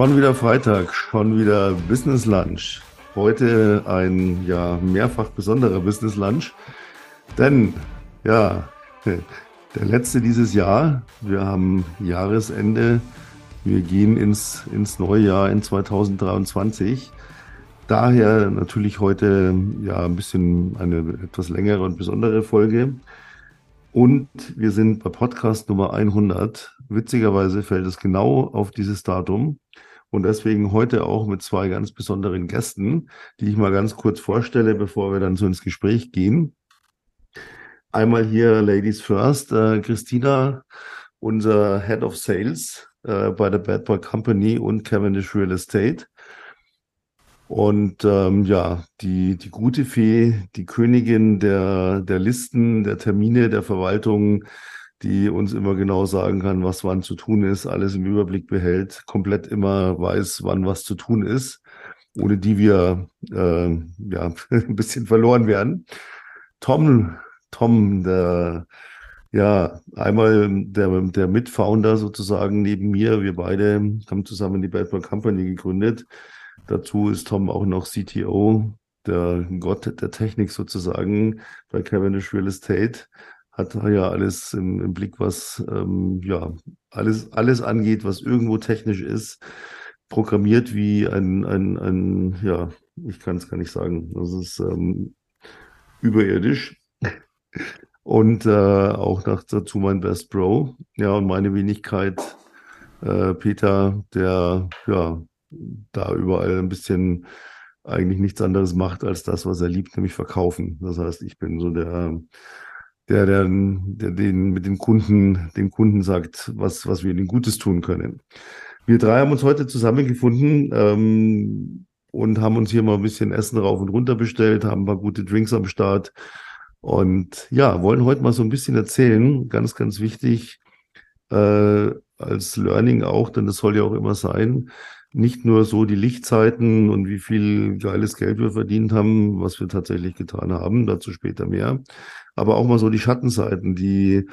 Schon wieder Freitag, schon wieder Business Lunch. Heute ein ja mehrfach besonderer Business Lunch, denn ja, der letzte dieses Jahr. Wir haben Jahresende. Wir gehen ins, ins neue Jahr in 2023. Daher natürlich heute ja ein bisschen eine etwas längere und besondere Folge. Und wir sind bei Podcast Nummer 100. Witzigerweise fällt es genau auf dieses Datum. Und deswegen heute auch mit zwei ganz besonderen Gästen, die ich mal ganz kurz vorstelle, bevor wir dann so ins Gespräch gehen. Einmal hier Ladies First, äh, Christina, unser Head of Sales äh, bei der Bad Boy Company und Cavendish Real Estate. Und ähm, ja, die, die gute Fee, die Königin der, der Listen, der Termine, der Verwaltung, die uns immer genau sagen kann, was wann zu tun ist, alles im Überblick behält, komplett immer weiß, wann was zu tun ist, ohne die wir äh, ja ein bisschen verloren werden. Tom, Tom, der ja, einmal der, der Mitfounder sozusagen neben mir. Wir beide haben zusammen die Boy Company gegründet. Dazu ist Tom auch noch CTO, der Gott der Technik sozusagen bei Cavendish Real Estate hat ja alles im, im Blick, was ähm, ja alles, alles angeht, was irgendwo technisch ist, programmiert wie ein, ein, ein ja, ich kann es gar nicht sagen. Das ist ähm, überirdisch. Und äh, auch noch dazu mein Best Bro. Ja, und meine Wenigkeit, äh, Peter, der ja da überall ein bisschen eigentlich nichts anderes macht als das, was er liebt, nämlich verkaufen. Das heißt, ich bin so der der, der, der den, mit den Kunden, den Kunden sagt, was, was wir ihnen Gutes tun können. Wir drei haben uns heute zusammengefunden ähm, und haben uns hier mal ein bisschen Essen rauf und runter bestellt, haben ein paar gute Drinks am Start und ja, wollen heute mal so ein bisschen erzählen, ganz, ganz wichtig, äh, als Learning auch, denn das soll ja auch immer sein, nicht nur so die Lichtzeiten und wie viel geiles Geld wir verdient haben, was wir tatsächlich getan haben, dazu später mehr, aber auch mal so die Schattenseiten, die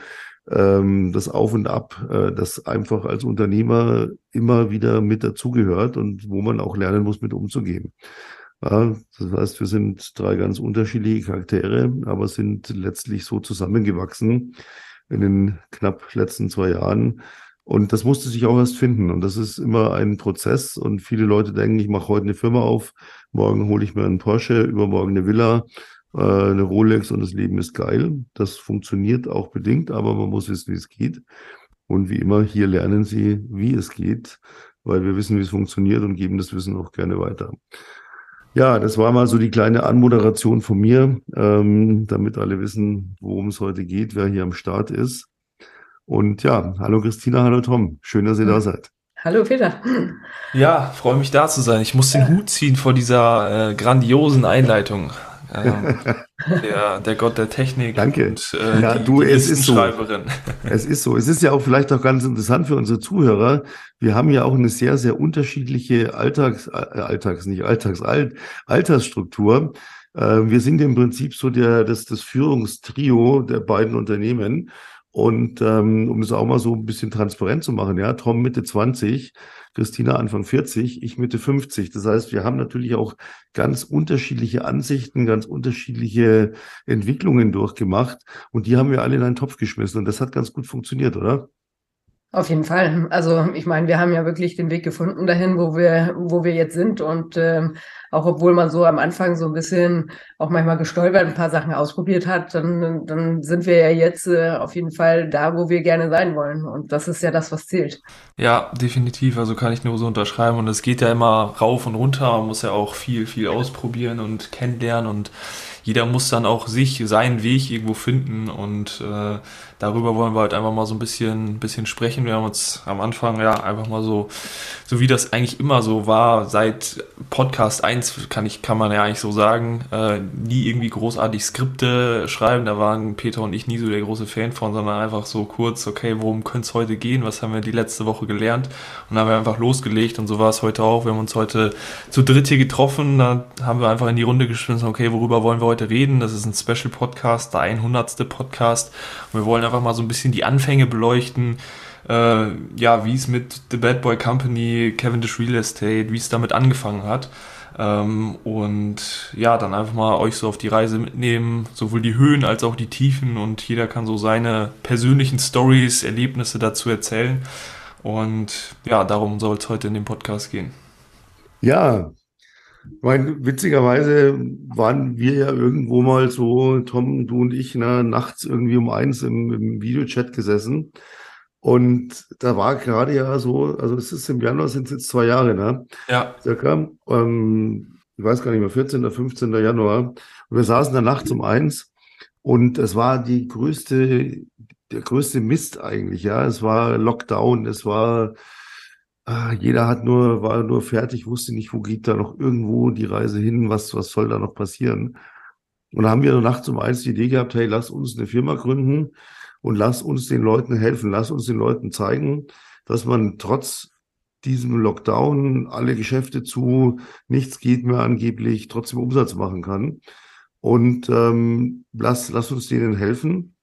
ähm, das Auf und Ab, äh, das einfach als Unternehmer immer wieder mit dazugehört und wo man auch lernen muss, mit umzugehen. Ja, das heißt, wir sind drei ganz unterschiedliche Charaktere, aber sind letztlich so zusammengewachsen in den knapp letzten zwei Jahren, und das musste sich auch erst finden. Und das ist immer ein Prozess. Und viele Leute denken, ich mache heute eine Firma auf, morgen hole ich mir einen Porsche, übermorgen eine Villa, äh, eine Rolex und das Leben ist geil. Das funktioniert auch bedingt, aber man muss wissen, wie es geht. Und wie immer, hier lernen Sie, wie es geht, weil wir wissen, wie es funktioniert und geben das Wissen auch gerne weiter. Ja, das war mal so die kleine Anmoderation von mir, ähm, damit alle wissen, worum es heute geht, wer hier am Start ist. Und ja, hallo Christina, hallo Tom. Schön, dass ihr da seid. Hallo Peter. Ja, freue mich da zu sein. Ich muss den Hut ziehen vor dieser äh, grandiosen Einleitung. Ähm, der, der Gott der Technik Danke. und äh, ja, die, du, die es ist so. Schreiberin. Es ist so. Es ist ja auch vielleicht auch ganz interessant für unsere Zuhörer. Wir haben ja auch eine sehr, sehr unterschiedliche Alltags, äh, Alltags, nicht Alltags, Alt, Altersstruktur. Äh, wir sind im Prinzip so der, das, das Führungstrio der beiden Unternehmen. Und ähm, um es auch mal so ein bisschen transparent zu machen, ja, Tom Mitte 20, Christina Anfang 40, ich Mitte 50. Das heißt, wir haben natürlich auch ganz unterschiedliche Ansichten, ganz unterschiedliche Entwicklungen durchgemacht und die haben wir alle in einen Topf geschmissen und das hat ganz gut funktioniert, oder? Auf jeden Fall. Also ich meine, wir haben ja wirklich den Weg gefunden dahin, wo wir, wo wir jetzt sind. Und ähm, auch obwohl man so am Anfang so ein bisschen auch manchmal gestolpert, ein paar Sachen ausprobiert hat, dann, dann sind wir ja jetzt äh, auf jeden Fall da, wo wir gerne sein wollen. Und das ist ja das, was zählt. Ja, definitiv. Also kann ich nur so unterschreiben. Und es geht ja immer rauf und runter. Man muss ja auch viel, viel ausprobieren und kennenlernen und jeder muss dann auch sich, seinen Weg irgendwo finden und äh, darüber wollen wir halt einfach mal so ein bisschen, bisschen sprechen. Wir haben uns am Anfang ja einfach mal so, so wie das eigentlich immer so war, seit Podcast 1 kann ich, kann man ja eigentlich so sagen, äh, nie irgendwie großartig Skripte schreiben. Da waren Peter und ich nie so der große Fan von, sondern einfach so kurz, okay, worum könnte es heute gehen? Was haben wir die letzte Woche gelernt? Und dann haben wir einfach losgelegt und so war es heute auch. Wir haben uns heute zu dritt hier getroffen, da haben wir einfach in die Runde geschmissen, okay, worüber wollen wir heute reden? Das ist ein Special Podcast, der 100. Podcast. Und wir wollen einfach mal so ein bisschen die Anfänge beleuchten, äh, ja, wie es mit The Bad Boy Company, Cavendish Real Estate, wie es damit angefangen hat. Ähm, und ja, dann einfach mal euch so auf die Reise mitnehmen, sowohl die Höhen als auch die Tiefen und jeder kann so seine persönlichen Stories, Erlebnisse dazu erzählen. Und ja, darum soll es heute in dem Podcast gehen. Ja, mein, witzigerweise waren wir ja irgendwo mal so, Tom, du und ich, na, nachts irgendwie um eins im, im Videochat gesessen. Und da war gerade ja so, also es ist im Januar sind es jetzt zwei Jahre, ne? Ja. Circa. Ähm, ich weiß gar nicht mehr, 14. oder 15. Januar. Und wir saßen da nachts um eins und es war die größte, der größte Mist eigentlich, ja. Es war Lockdown, es war, ah, jeder hat nur, war nur fertig, wusste nicht, wo geht da noch irgendwo die Reise hin, was, was soll da noch passieren. Und da haben wir nachts um eins die Idee gehabt, hey, lass uns eine Firma gründen und lass uns den Leuten helfen, lass uns den Leuten zeigen, dass man trotz diesem Lockdown, alle Geschäfte zu, nichts geht mehr angeblich, trotzdem Umsatz machen kann. Und ähm, lass, lass uns denen helfen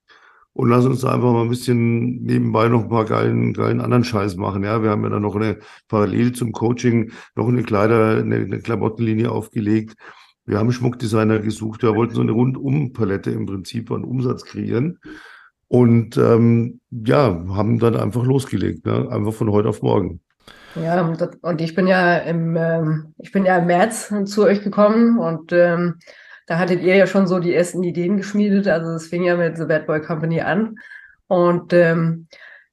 und lass uns einfach mal ein bisschen nebenbei noch ein paar geilen, geilen anderen Scheiß machen. Ja, wir haben ja dann noch eine parallel zum Coaching noch eine Kleider, eine, eine Klamottenlinie aufgelegt. Wir haben Schmuckdesigner gesucht. Wir wollten so eine Rundum-Palette im Prinzip an Umsatz kreieren. Und ähm, ja, haben dann einfach losgelegt, ne? einfach von heute auf morgen. Ja, und ich bin ja im, ähm, ich bin ja im März zu euch gekommen und ähm, da hattet ihr ja schon so die ersten Ideen geschmiedet. Also es fing ja mit The Bad Boy Company an. Und ähm,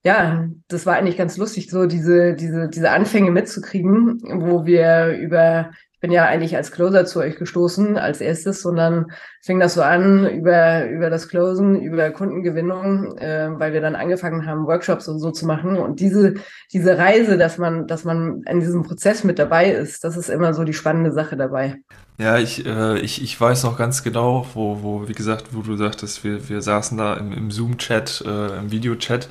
ja, das war eigentlich ganz lustig, so diese, diese, diese Anfänge mitzukriegen, wo wir über bin ja eigentlich als Closer zu euch gestoßen als erstes dann fing das so an über, über das Closen, über Kundengewinnung, äh, weil wir dann angefangen haben, Workshops und so zu machen. Und diese, diese Reise, dass man, dass man in diesem Prozess mit dabei ist, das ist immer so die spannende Sache dabei. Ja, ich, äh, ich, ich weiß noch ganz genau, wo, wo, wie gesagt, wo du sagtest, wir, wir saßen da im, im Zoom-Chat, äh, im Videochat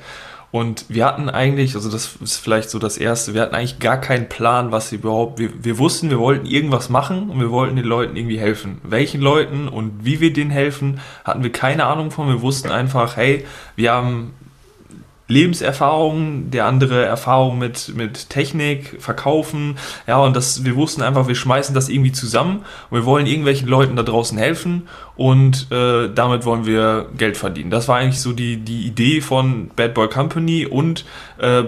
und wir hatten eigentlich, also das ist vielleicht so das Erste, wir hatten eigentlich gar keinen Plan, was überhaupt, wir, wir wussten, wir wollten irgendwas machen und wir wollten den Leuten irgendwie helfen. Welchen Leuten und wie wir denen helfen, hatten wir keine Ahnung von. Wir wussten einfach, hey, wir haben Lebenserfahrung, der andere Erfahrung mit, mit Technik, Verkaufen. Ja, und das, wir wussten einfach, wir schmeißen das irgendwie zusammen und wir wollen irgendwelchen Leuten da draußen helfen und äh, damit wollen wir Geld verdienen. Das war eigentlich so die, die Idee von Bad Boy Company und äh,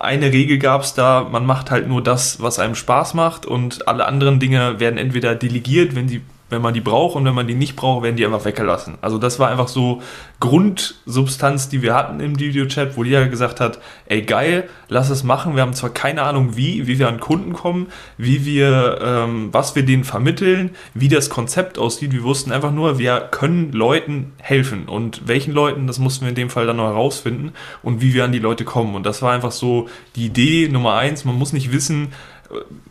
eine Regel gab es da, man macht halt nur das, was einem Spaß macht und alle anderen Dinge werden entweder delegiert, wenn sie wenn man die braucht und wenn man die nicht braucht, werden die einfach weggelassen. Also das war einfach so Grundsubstanz, die wir hatten im Videochat, wo jeder gesagt hat, ey geil, lass es machen. Wir haben zwar keine Ahnung wie, wie wir an Kunden kommen, wie wir, ähm, was wir denen vermitteln, wie das Konzept aussieht. Wir wussten einfach nur, wir können Leuten helfen und welchen Leuten, das mussten wir in dem Fall dann noch herausfinden und wie wir an die Leute kommen. Und das war einfach so die Idee Nummer eins. Man muss nicht wissen,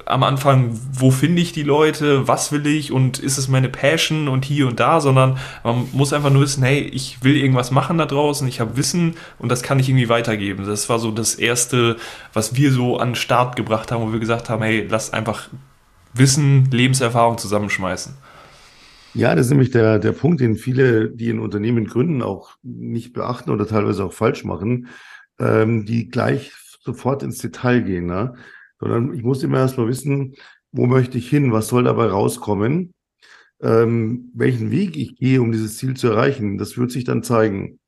am Anfang, wo finde ich die Leute, was will ich und ist es meine Passion und hier und da, sondern man muss einfach nur wissen, hey, ich will irgendwas machen da draußen, ich habe Wissen und das kann ich irgendwie weitergeben. Das war so das Erste, was wir so an den Start gebracht haben, wo wir gesagt haben, hey, lass einfach Wissen, Lebenserfahrung zusammenschmeißen. Ja, das ist nämlich der, der Punkt, den viele, die ein Unternehmen gründen, auch nicht beachten oder teilweise auch falsch machen, ähm, die gleich sofort ins Detail gehen. Ne? Sondern ich muss immer erst mal wissen, wo möchte ich hin, was soll dabei rauskommen, ähm, welchen Weg ich gehe, um dieses Ziel zu erreichen. Das wird sich dann zeigen.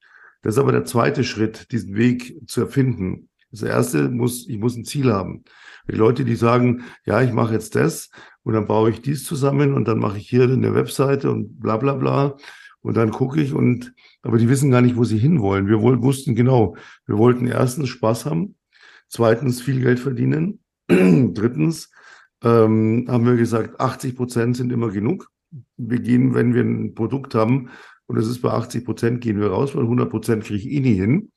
Das ist aber der zweite Schritt, diesen Weg zu erfinden. Das erste muss, ich muss ein Ziel haben. Die Leute, die sagen, ja, ich mache jetzt das und dann baue ich dies zusammen und dann mache ich hier eine Webseite und bla bla bla und dann gucke ich und aber die wissen gar nicht, wo sie hinwollen. Wir wussten genau, wir wollten erstens Spaß haben, zweitens viel Geld verdienen Drittens ähm, haben wir gesagt, 80 Prozent sind immer genug. Wir gehen, wenn wir ein Produkt haben und es ist bei 80 Prozent, gehen wir raus, weil 100 Prozent kriege ich eh nie hin.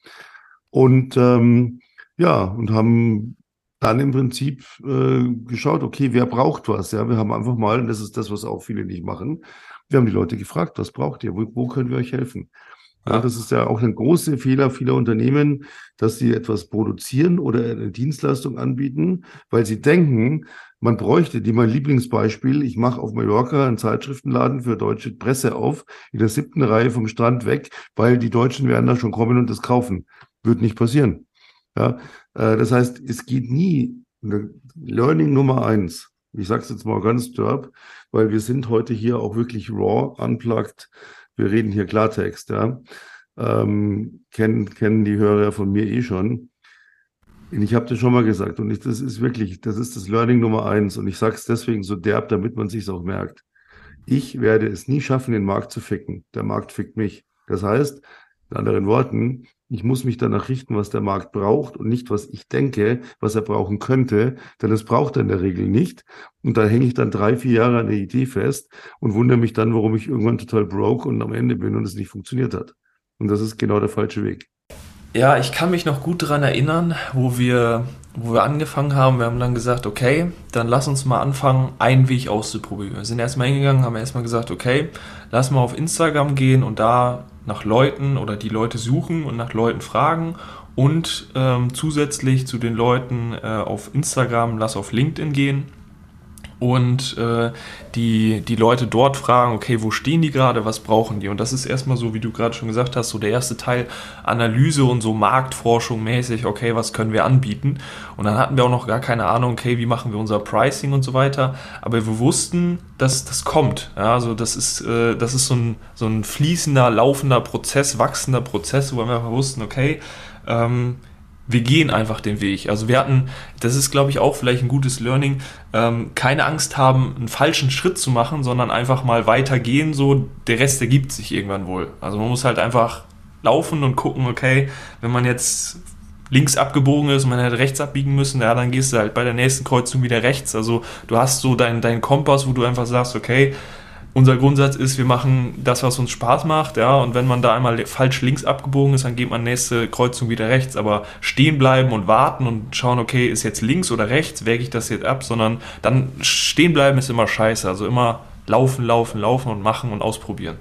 Und ähm, ja, und haben dann im Prinzip äh, geschaut, okay, wer braucht was? Ja, wir haben einfach mal, und das ist das, was auch viele nicht machen, wir haben die Leute gefragt, was braucht ihr? Wo, wo können wir euch helfen? Ja, das ist ja auch ein großer Fehler vieler Unternehmen, dass sie etwas produzieren oder eine Dienstleistung anbieten, weil sie denken, man bräuchte die. Mein Lieblingsbeispiel, ich mache auf Mallorca einen Zeitschriftenladen für deutsche Presse auf, in der siebten Reihe vom Strand weg, weil die Deutschen werden da schon kommen und das kaufen. Wird nicht passieren. Ja, äh, das heißt, es geht nie, Learning Nummer eins, ich sage es jetzt mal ganz derb, weil wir sind heute hier auch wirklich raw, unplugged, wir reden hier Klartext, ja. Ähm, kennen, kennen die Hörer von mir eh schon. Und ich habe das schon mal gesagt und ich, das ist wirklich, das ist das Learning Nummer eins und ich sage es deswegen so derb, damit man sich auch merkt. Ich werde es nie schaffen, den Markt zu ficken. Der Markt fickt mich. Das heißt, in anderen Worten, ich muss mich danach richten, was der Markt braucht und nicht, was ich denke, was er brauchen könnte, denn es braucht er in der Regel nicht. Und da hänge ich dann drei, vier Jahre an der Idee fest und wundere mich dann, warum ich irgendwann total broke und am Ende bin und es nicht funktioniert hat. Und das ist genau der falsche Weg. Ja, ich kann mich noch gut daran erinnern, wo wir, wo wir angefangen haben. Wir haben dann gesagt, okay, dann lass uns mal anfangen, einen Weg auszuprobieren. Wir sind erstmal hingegangen, haben erstmal gesagt, okay, lass mal auf Instagram gehen und da nach Leuten oder die Leute suchen und nach Leuten fragen und ähm, zusätzlich zu den Leuten äh, auf Instagram, lass auf LinkedIn gehen und äh, die, die Leute dort fragen, okay, wo stehen die gerade, was brauchen die? Und das ist erstmal so, wie du gerade schon gesagt hast, so der erste Teil Analyse und so Marktforschung mäßig, okay, was können wir anbieten? Und dann hatten wir auch noch gar keine Ahnung, okay, wie machen wir unser Pricing und so weiter. Aber wir wussten, dass das kommt. Ja, also das ist, äh, das ist so ein, so ein fließender, laufender Prozess, wachsender Prozess, wo wir einfach wussten, okay, ähm, wir gehen einfach den Weg. Also wir hatten, das ist glaube ich auch vielleicht ein gutes Learning, ähm, keine Angst haben, einen falschen Schritt zu machen, sondern einfach mal weitergehen, so der Rest ergibt sich irgendwann wohl. Also man muss halt einfach laufen und gucken, okay, wenn man jetzt links abgebogen ist und man hätte rechts abbiegen müssen, ja, dann gehst du halt bei der nächsten Kreuzung wieder rechts. Also du hast so deinen dein Kompass, wo du einfach sagst, okay, unser Grundsatz ist, wir machen das, was uns Spaß macht, ja, und wenn man da einmal falsch links abgebogen ist, dann geht man nächste Kreuzung wieder rechts, aber stehen bleiben und warten und schauen, okay, ist jetzt links oder rechts, wäge ich das jetzt ab, sondern dann stehen bleiben ist immer scheiße, also immer laufen, laufen, laufen und machen und ausprobieren.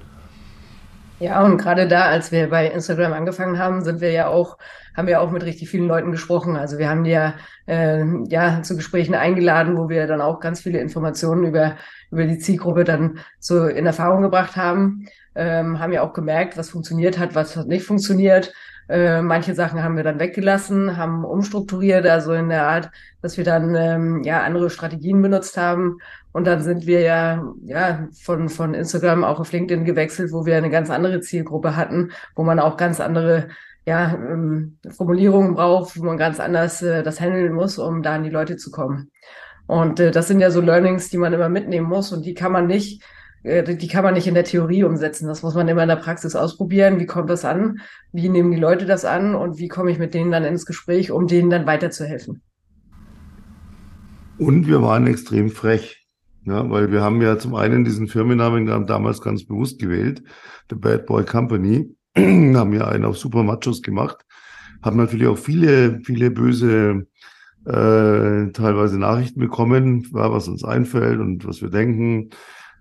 Ja, und gerade da, als wir bei Instagram angefangen haben, sind wir ja auch, haben wir auch mit richtig vielen Leuten gesprochen. Also wir haben die ja, äh, ja zu Gesprächen eingeladen, wo wir dann auch ganz viele Informationen über, über die Zielgruppe dann so in Erfahrung gebracht haben. Ähm, haben ja auch gemerkt, was funktioniert hat, was hat nicht funktioniert. Äh, manche Sachen haben wir dann weggelassen, haben umstrukturiert, also in der Art, dass wir dann ähm, ja andere Strategien benutzt haben und dann sind wir ja, ja von, von Instagram auch auf LinkedIn gewechselt, wo wir eine ganz andere Zielgruppe hatten, wo man auch ganz andere ja, ähm, Formulierungen braucht, wo man ganz anders äh, das handeln muss, um da an die Leute zu kommen. Und äh, das sind ja so Learnings, die man immer mitnehmen muss und die kann man nicht, äh, die kann man nicht in der Theorie umsetzen. Das muss man immer in der Praxis ausprobieren. Wie kommt das an? Wie nehmen die Leute das an? Und wie komme ich mit denen dann ins Gespräch, um denen dann weiterzuhelfen? Und wir waren extrem frech. Ja, weil wir haben ja zum einen diesen Firmennamen damals ganz bewusst gewählt, The Bad Boy Company, haben ja einen auf Super Machos gemacht, haben natürlich auch viele, viele böse äh, teilweise Nachrichten bekommen, was uns einfällt und was wir denken.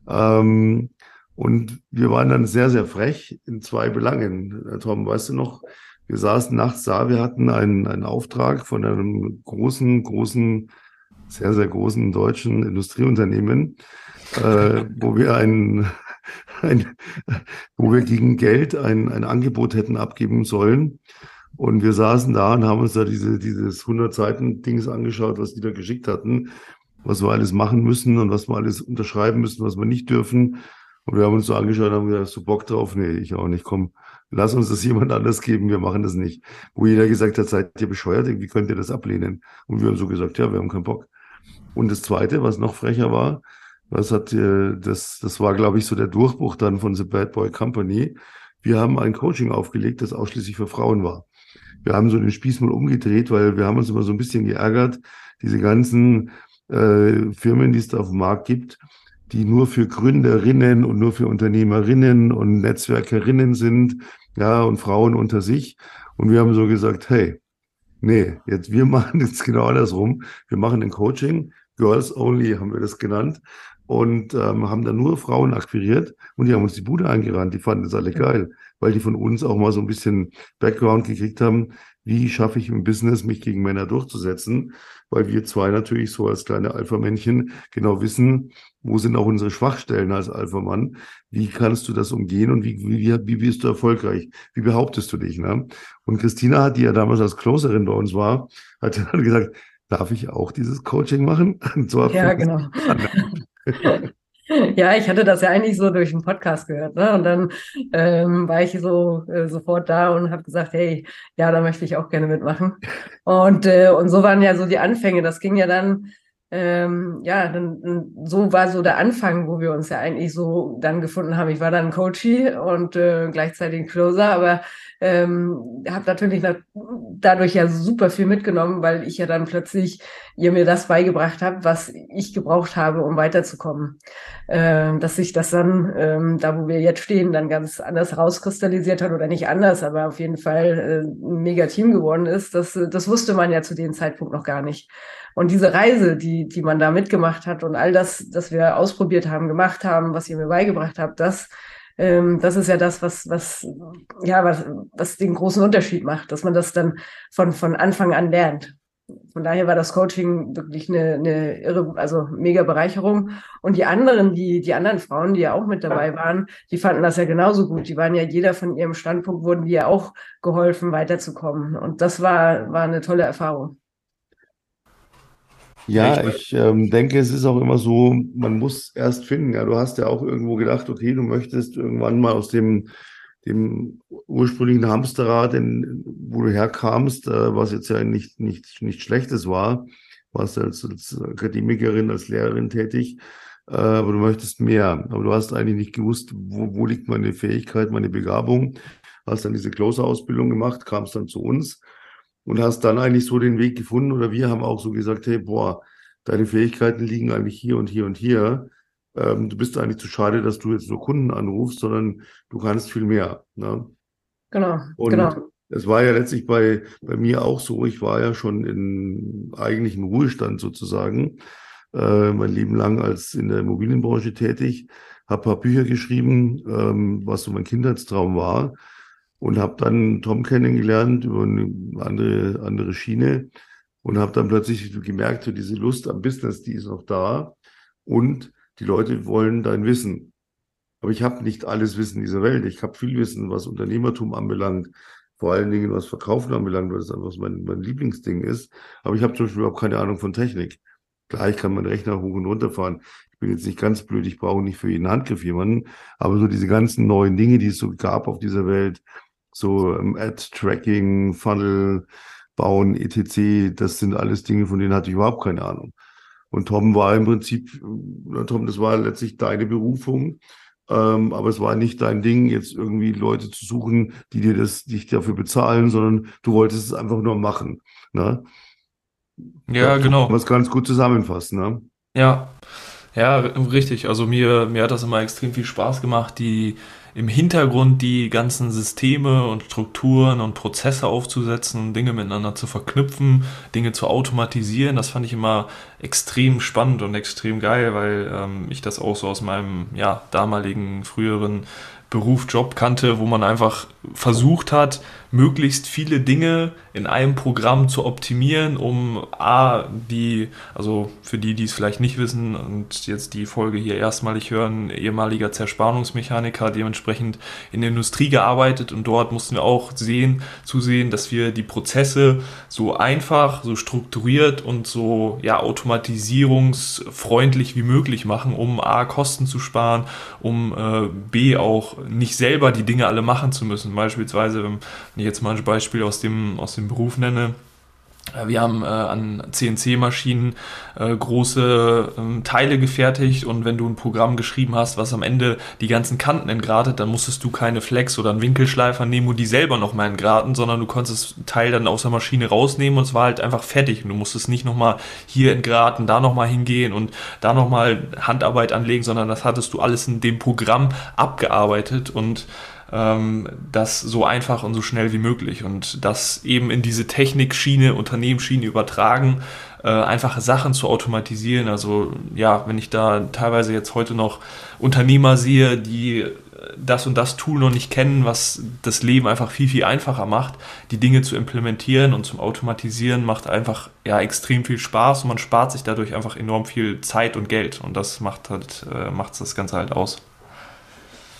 Ähm, und wir waren dann sehr, sehr frech in zwei Belangen. Tom, weißt du noch, wir saßen nachts da, wir hatten einen, einen Auftrag von einem großen, großen sehr, sehr großen deutschen Industrieunternehmen, äh, wo wir ein, ein, wo wir gegen Geld ein, ein Angebot hätten abgeben sollen. Und wir saßen da und haben uns da diese, dieses 100 Seiten Dings angeschaut, was die da geschickt hatten, was wir alles machen müssen und was wir alles unterschreiben müssen, was wir nicht dürfen. Und wir haben uns so angeschaut und haben gesagt, hast du Bock drauf? Nee, ich auch nicht. Komm, lass uns das jemand anders geben, wir machen das nicht. Wo jeder gesagt hat, seid ihr bescheuert, wie könnt ihr das ablehnen? Und wir haben so gesagt, ja, wir haben keinen Bock. Und das Zweite, was noch frecher war, was hat, äh, das, das war, glaube ich, so der Durchbruch dann von The Bad Boy Company. Wir haben ein Coaching aufgelegt, das ausschließlich für Frauen war. Wir haben so den Spieß mal umgedreht, weil wir haben uns immer so ein bisschen geärgert, diese ganzen äh, Firmen, die es da auf dem Markt gibt, die nur für Gründerinnen und nur für Unternehmerinnen und Netzwerkerinnen sind, ja, und Frauen unter sich. Und wir haben so gesagt, hey, nee, jetzt wir machen jetzt genau andersrum. Wir machen ein Coaching Girls Only haben wir das genannt. Und ähm, haben dann nur Frauen akquiriert und die haben uns die Bude eingerannt. Die fanden das alle geil, weil die von uns auch mal so ein bisschen Background gekriegt haben, wie schaffe ich im Business, mich gegen Männer durchzusetzen, weil wir zwei natürlich so als kleine Alpha-Männchen genau wissen, wo sind auch unsere Schwachstellen als Alpha-Mann, wie kannst du das umgehen und wie, wie, wie bist du erfolgreich, wie behauptest du dich. Ne? Und Christina hat, die ja damals als Closerin bei uns war, hat dann gesagt, darf ich auch dieses Coaching machen? So ja, genau. Ja, ich hatte das ja eigentlich so durch den Podcast gehört. Ne? Und dann ähm, war ich so äh, sofort da und habe gesagt, hey, ja, da möchte ich auch gerne mitmachen. Und, äh, und so waren ja so die Anfänge. Das ging ja dann, ähm, ja, dann, so war so der Anfang, wo wir uns ja eigentlich so dann gefunden haben. Ich war dann Coachie und äh, gleichzeitig Closer, aber ähm, habe natürlich dadurch ja super viel mitgenommen, weil ich ja dann plötzlich ihr mir das beigebracht habt, was ich gebraucht habe, um weiterzukommen. Ähm, dass sich das dann, ähm, da wo wir jetzt stehen, dann ganz anders rauskristallisiert hat oder nicht anders, aber auf jeden Fall äh, ein mega Team geworden ist, das, das wusste man ja zu dem Zeitpunkt noch gar nicht. Und diese Reise, die, die man da mitgemacht hat und all das, das wir ausprobiert haben, gemacht haben, was ihr mir beigebracht habt, das ähm, das ist ja das, was, was, ja, was, was den großen Unterschied macht, dass man das dann von, von Anfang an lernt. Von daher war das Coaching wirklich eine, eine irre, also mega Bereicherung. Und die anderen, die, die anderen Frauen, die ja auch mit dabei waren, die fanden das ja genauso gut. Die waren ja jeder von ihrem Standpunkt, wurden die ja auch geholfen, weiterzukommen. Und das war, war eine tolle Erfahrung. Ja, ich ähm, denke, es ist auch immer so, man muss erst finden. Ja, du hast ja auch irgendwo gedacht, okay, du möchtest irgendwann mal aus dem, dem ursprünglichen Hamsterrad, in, wo du herkamst, äh, was jetzt ja nicht, nicht, nicht Schlechtes war, warst als, als Akademikerin, als Lehrerin tätig, äh, aber du möchtest mehr. Aber du hast eigentlich nicht gewusst, wo, wo liegt meine Fähigkeit, meine Begabung. Hast dann diese Closer-Ausbildung gemacht, kamst dann zu uns und hast dann eigentlich so den Weg gefunden oder wir haben auch so gesagt, hey, boah, deine Fähigkeiten liegen eigentlich hier und hier und hier. Ähm, du bist eigentlich zu schade, dass du jetzt nur Kunden anrufst, sondern du kannst viel mehr. Ne? Genau, und genau. Es war ja letztlich bei, bei mir auch so, ich war ja schon in eigentlichen Ruhestand sozusagen, äh, mein Leben lang als in der Immobilienbranche tätig, habe paar Bücher geschrieben, ähm, was so mein Kindheitstraum war und habe dann Tom kennengelernt über eine andere, andere Schiene und habe dann plötzlich gemerkt, so diese Lust am Business, die ist noch da und die Leute wollen dein Wissen. Aber ich habe nicht alles Wissen dieser Welt. Ich habe viel Wissen, was Unternehmertum anbelangt, vor allen Dingen was Verkaufen anbelangt, weil das einfach mein, mein Lieblingsding ist. Aber ich habe zum Beispiel überhaupt keine Ahnung von Technik. Klar, ich kann meinen Rechner hoch und runter fahren. Ich bin jetzt nicht ganz blöd, ich brauche nicht für jeden Handgriff jemanden. Aber so diese ganzen neuen Dinge, die es so gab auf dieser Welt, so ähm, Ad-Tracking, Funnel bauen, etc., das sind alles Dinge, von denen hatte ich überhaupt keine Ahnung. Und Tom war im Prinzip, äh, Tom, das war letztlich deine Berufung, ähm, aber es war nicht dein Ding, jetzt irgendwie Leute zu suchen, die dir das dich dafür bezahlen, sondern du wolltest es einfach nur machen. Ne? Ja, genau. Was ganz gut zusammenfassen. Ne? Ja, ja, richtig. Also mir, mir hat das immer extrem viel Spaß gemacht, die im Hintergrund die ganzen Systeme und Strukturen und Prozesse aufzusetzen, Dinge miteinander zu verknüpfen, Dinge zu automatisieren. Das fand ich immer extrem spannend und extrem geil, weil ähm, ich das auch so aus meinem ja, damaligen früheren Beruf, Job kannte, wo man einfach versucht hat, möglichst viele Dinge in einem Programm zu optimieren, um A, die, also für die, die es vielleicht nicht wissen und jetzt die Folge hier erstmalig hören, ehemaliger Zerspannungsmechaniker, dementsprechend in der Industrie gearbeitet und dort mussten wir auch sehen, zusehen, dass wir die Prozesse so einfach, so strukturiert und so, ja, automatisierungsfreundlich wie möglich machen, um A, Kosten zu sparen, um äh, B, auch nicht selber die Dinge alle machen zu müssen. Beispielsweise, wenn ich jetzt mal ein Beispiel aus dem, aus dem Beruf nenne, äh, wir haben äh, an CNC-Maschinen äh, große ähm, Teile gefertigt und wenn du ein Programm geschrieben hast, was am Ende die ganzen Kanten entgratet, dann musstest du keine Flex oder einen Winkelschleifer nehmen und die selber nochmal entgraten, sondern du konntest das Teil dann aus der Maschine rausnehmen und es war halt einfach fertig. Und du musstest nicht nochmal hier entgraten, da nochmal hingehen und da nochmal Handarbeit anlegen, sondern das hattest du alles in dem Programm abgearbeitet und ähm, das so einfach und so schnell wie möglich und das eben in diese Technikschiene, Unternehmensschiene übertragen, äh, einfache Sachen zu automatisieren. Also ja, wenn ich da teilweise jetzt heute noch Unternehmer sehe, die das und das Tool noch nicht kennen, was das Leben einfach viel, viel einfacher macht, die Dinge zu implementieren und zum Automatisieren macht einfach ja extrem viel Spaß und man spart sich dadurch einfach enorm viel Zeit und Geld und das macht halt, äh, macht das Ganze halt aus.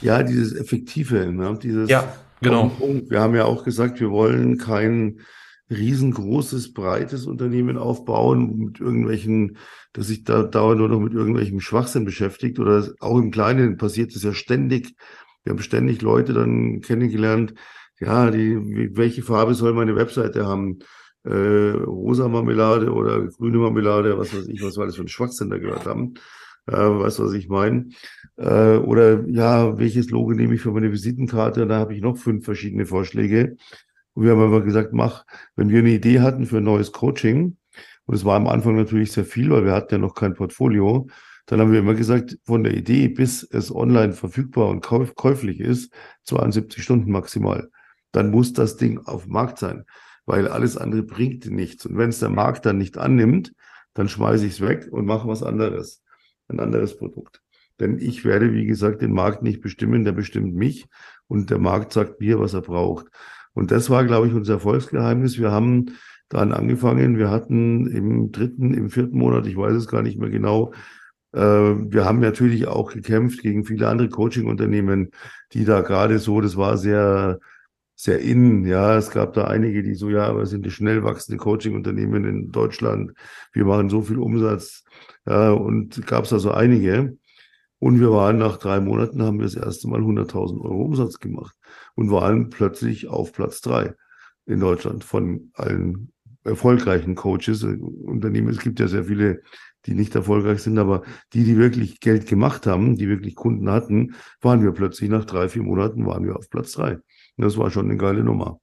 Ja, dieses Effektive, ne? dieses ja, genau. Wir haben ja auch gesagt, wir wollen kein riesengroßes, breites Unternehmen aufbauen mit irgendwelchen, dass sich da dauernd nur noch mit irgendwelchem Schwachsinn beschäftigt oder auch im Kleinen passiert es ja ständig. Wir haben ständig Leute dann kennengelernt, ja, die, welche Farbe soll meine Webseite haben? Äh, rosa Marmelade oder grüne Marmelade, was weiß ich, was wir alles für ein Schwachsinn da gehört haben. Äh, weißt du, was ich meine? Äh, oder ja, welches Logo nehme ich für meine Visitenkarte? Da habe ich noch fünf verschiedene Vorschläge. Und wir haben aber gesagt, mach, wenn wir eine Idee hatten für ein neues Coaching, und es war am Anfang natürlich sehr viel, weil wir hatten ja noch kein Portfolio, dann haben wir immer gesagt, von der Idee bis es online verfügbar und käuf käuflich ist, 72 Stunden maximal. Dann muss das Ding auf dem Markt sein, weil alles andere bringt nichts. Und wenn es der Markt dann nicht annimmt, dann schmeiße ich es weg und mache was anderes, ein anderes Produkt. Denn ich werde, wie gesagt, den Markt nicht bestimmen, der bestimmt mich und der Markt sagt mir, was er braucht. Und das war, glaube ich, unser Erfolgsgeheimnis. Wir haben dann angefangen, wir hatten im dritten, im vierten Monat, ich weiß es gar nicht mehr genau, äh, wir haben natürlich auch gekämpft gegen viele andere Coaching-Unternehmen, die da gerade so, das war sehr, sehr innen. Ja, es gab da einige, die so, ja, wir sind das schnell wachsende Coaching-Unternehmen in Deutschland. Wir machen so viel Umsatz. Ja, und gab es da so einige. Und wir waren nach drei Monaten, haben wir das erste Mal 100.000 Euro Umsatz gemacht und waren plötzlich auf Platz drei in Deutschland von allen erfolgreichen Coaches, Unternehmen. Es gibt ja sehr viele, die nicht erfolgreich sind, aber die, die wirklich Geld gemacht haben, die wirklich Kunden hatten, waren wir plötzlich nach drei, vier Monaten waren wir auf Platz drei. Das war schon eine geile Nummer.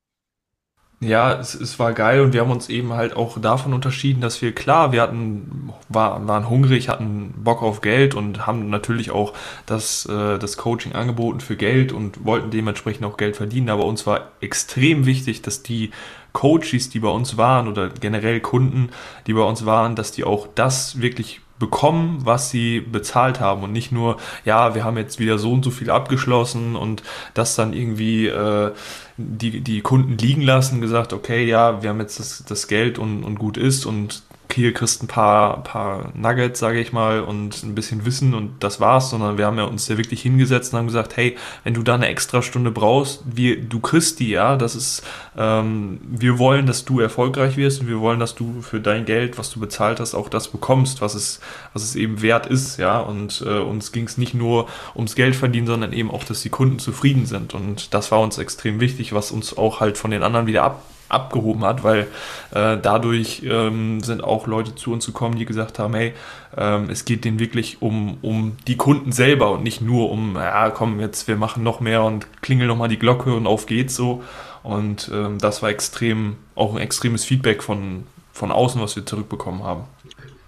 Ja, es, es war geil und wir haben uns eben halt auch davon unterschieden, dass wir klar, wir hatten, war, waren hungrig, hatten Bock auf Geld und haben natürlich auch das, äh, das Coaching angeboten für Geld und wollten dementsprechend auch Geld verdienen. Aber uns war extrem wichtig, dass die Coaches, die bei uns waren oder generell Kunden, die bei uns waren, dass die auch das wirklich bekommen, was sie bezahlt haben und nicht nur, ja, wir haben jetzt wieder so und so viel abgeschlossen und das dann irgendwie äh, die, die Kunden liegen lassen, gesagt, okay, ja, wir haben jetzt das, das Geld und, und gut ist und hier kriegst ein paar, paar Nuggets, sage ich mal, und ein bisschen Wissen und das war's, sondern wir haben ja uns ja wirklich hingesetzt und haben gesagt, hey, wenn du da eine extra Stunde brauchst, wir, du kriegst die, ja, das ist, ähm, wir wollen, dass du erfolgreich wirst und wir wollen, dass du für dein Geld, was du bezahlt hast, auch das bekommst, was es, was es eben wert ist, ja, und äh, uns ging es nicht nur ums Geld verdienen, sondern eben auch, dass die Kunden zufrieden sind und das war uns extrem wichtig, was uns auch halt von den anderen wieder ab abgehoben hat, weil äh, dadurch ähm, sind auch Leute zu uns gekommen, die gesagt haben, hey, ähm, es geht denen wirklich um, um die Kunden selber und nicht nur um, ja komm, jetzt wir machen noch mehr und klingeln nochmal die Glocke und auf geht's so. Und ähm, das war extrem, auch ein extremes Feedback von, von außen, was wir zurückbekommen haben.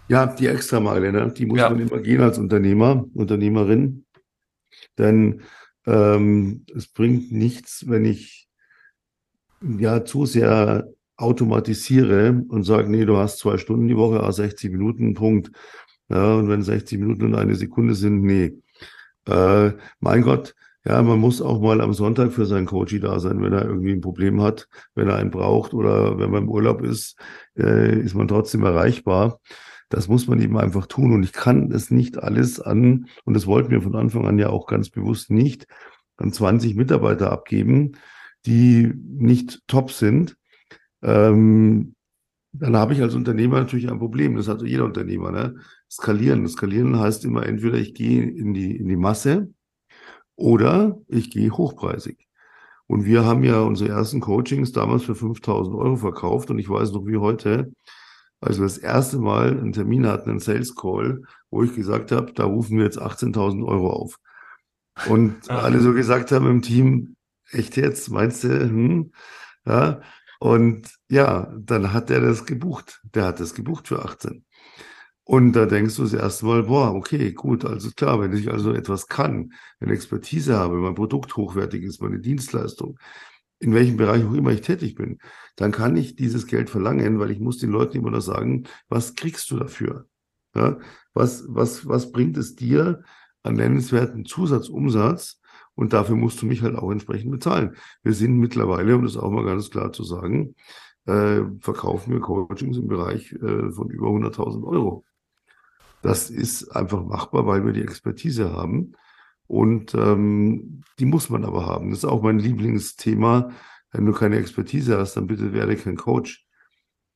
Ja, die Extrameile, ne? die muss ja. man immer gehen als Unternehmer, Unternehmerin. Denn ähm, es bringt nichts, wenn ich ja zu sehr automatisiere und sage, nee, du hast zwei Stunden die Woche, 60 Minuten, Punkt. Ja, und wenn 60 Minuten und eine Sekunde sind, nee. Äh, mein Gott, ja, man muss auch mal am Sonntag für seinen Coach da sein, wenn er irgendwie ein Problem hat, wenn er einen braucht oder wenn man im Urlaub ist, äh, ist man trotzdem erreichbar. Das muss man eben einfach tun. Und ich kann es nicht alles an, und das wollten wir von Anfang an ja auch ganz bewusst nicht, an 20 Mitarbeiter abgeben, die nicht top sind, ähm, dann habe ich als Unternehmer natürlich ein Problem. Das hat jeder Unternehmer. Ne? Skalieren. Skalieren heißt immer entweder ich gehe in die, in die Masse oder ich gehe hochpreisig. Und wir haben ja unsere ersten Coachings damals für 5000 Euro verkauft. Und ich weiß noch wie heute, als wir das erste Mal einen Termin hatten, einen Sales Call, wo ich gesagt habe, da rufen wir jetzt 18.000 Euro auf. Und alle so gesagt haben im Team, echt jetzt, meinst du? Hm? Ja. Und ja, dann hat er das gebucht. Der hat das gebucht für 18. Und da denkst du das erste Mal, boah, okay, gut, also klar, wenn ich also etwas kann, eine Expertise habe, mein Produkt hochwertig ist, meine Dienstleistung, in welchem Bereich auch immer ich tätig bin, dann kann ich dieses Geld verlangen, weil ich muss den Leuten immer noch sagen, was kriegst du dafür? Ja, was, was, was bringt es dir an nennenswerten Zusatzumsatz? Und dafür musst du mich halt auch entsprechend bezahlen. Wir sind mittlerweile, um das auch mal ganz klar zu sagen, äh, verkaufen wir Coachings im Bereich äh, von über 100.000 Euro. Das ist einfach machbar, weil wir die Expertise haben. Und ähm, die muss man aber haben. Das ist auch mein Lieblingsthema. Wenn du keine Expertise hast, dann bitte werde kein Coach.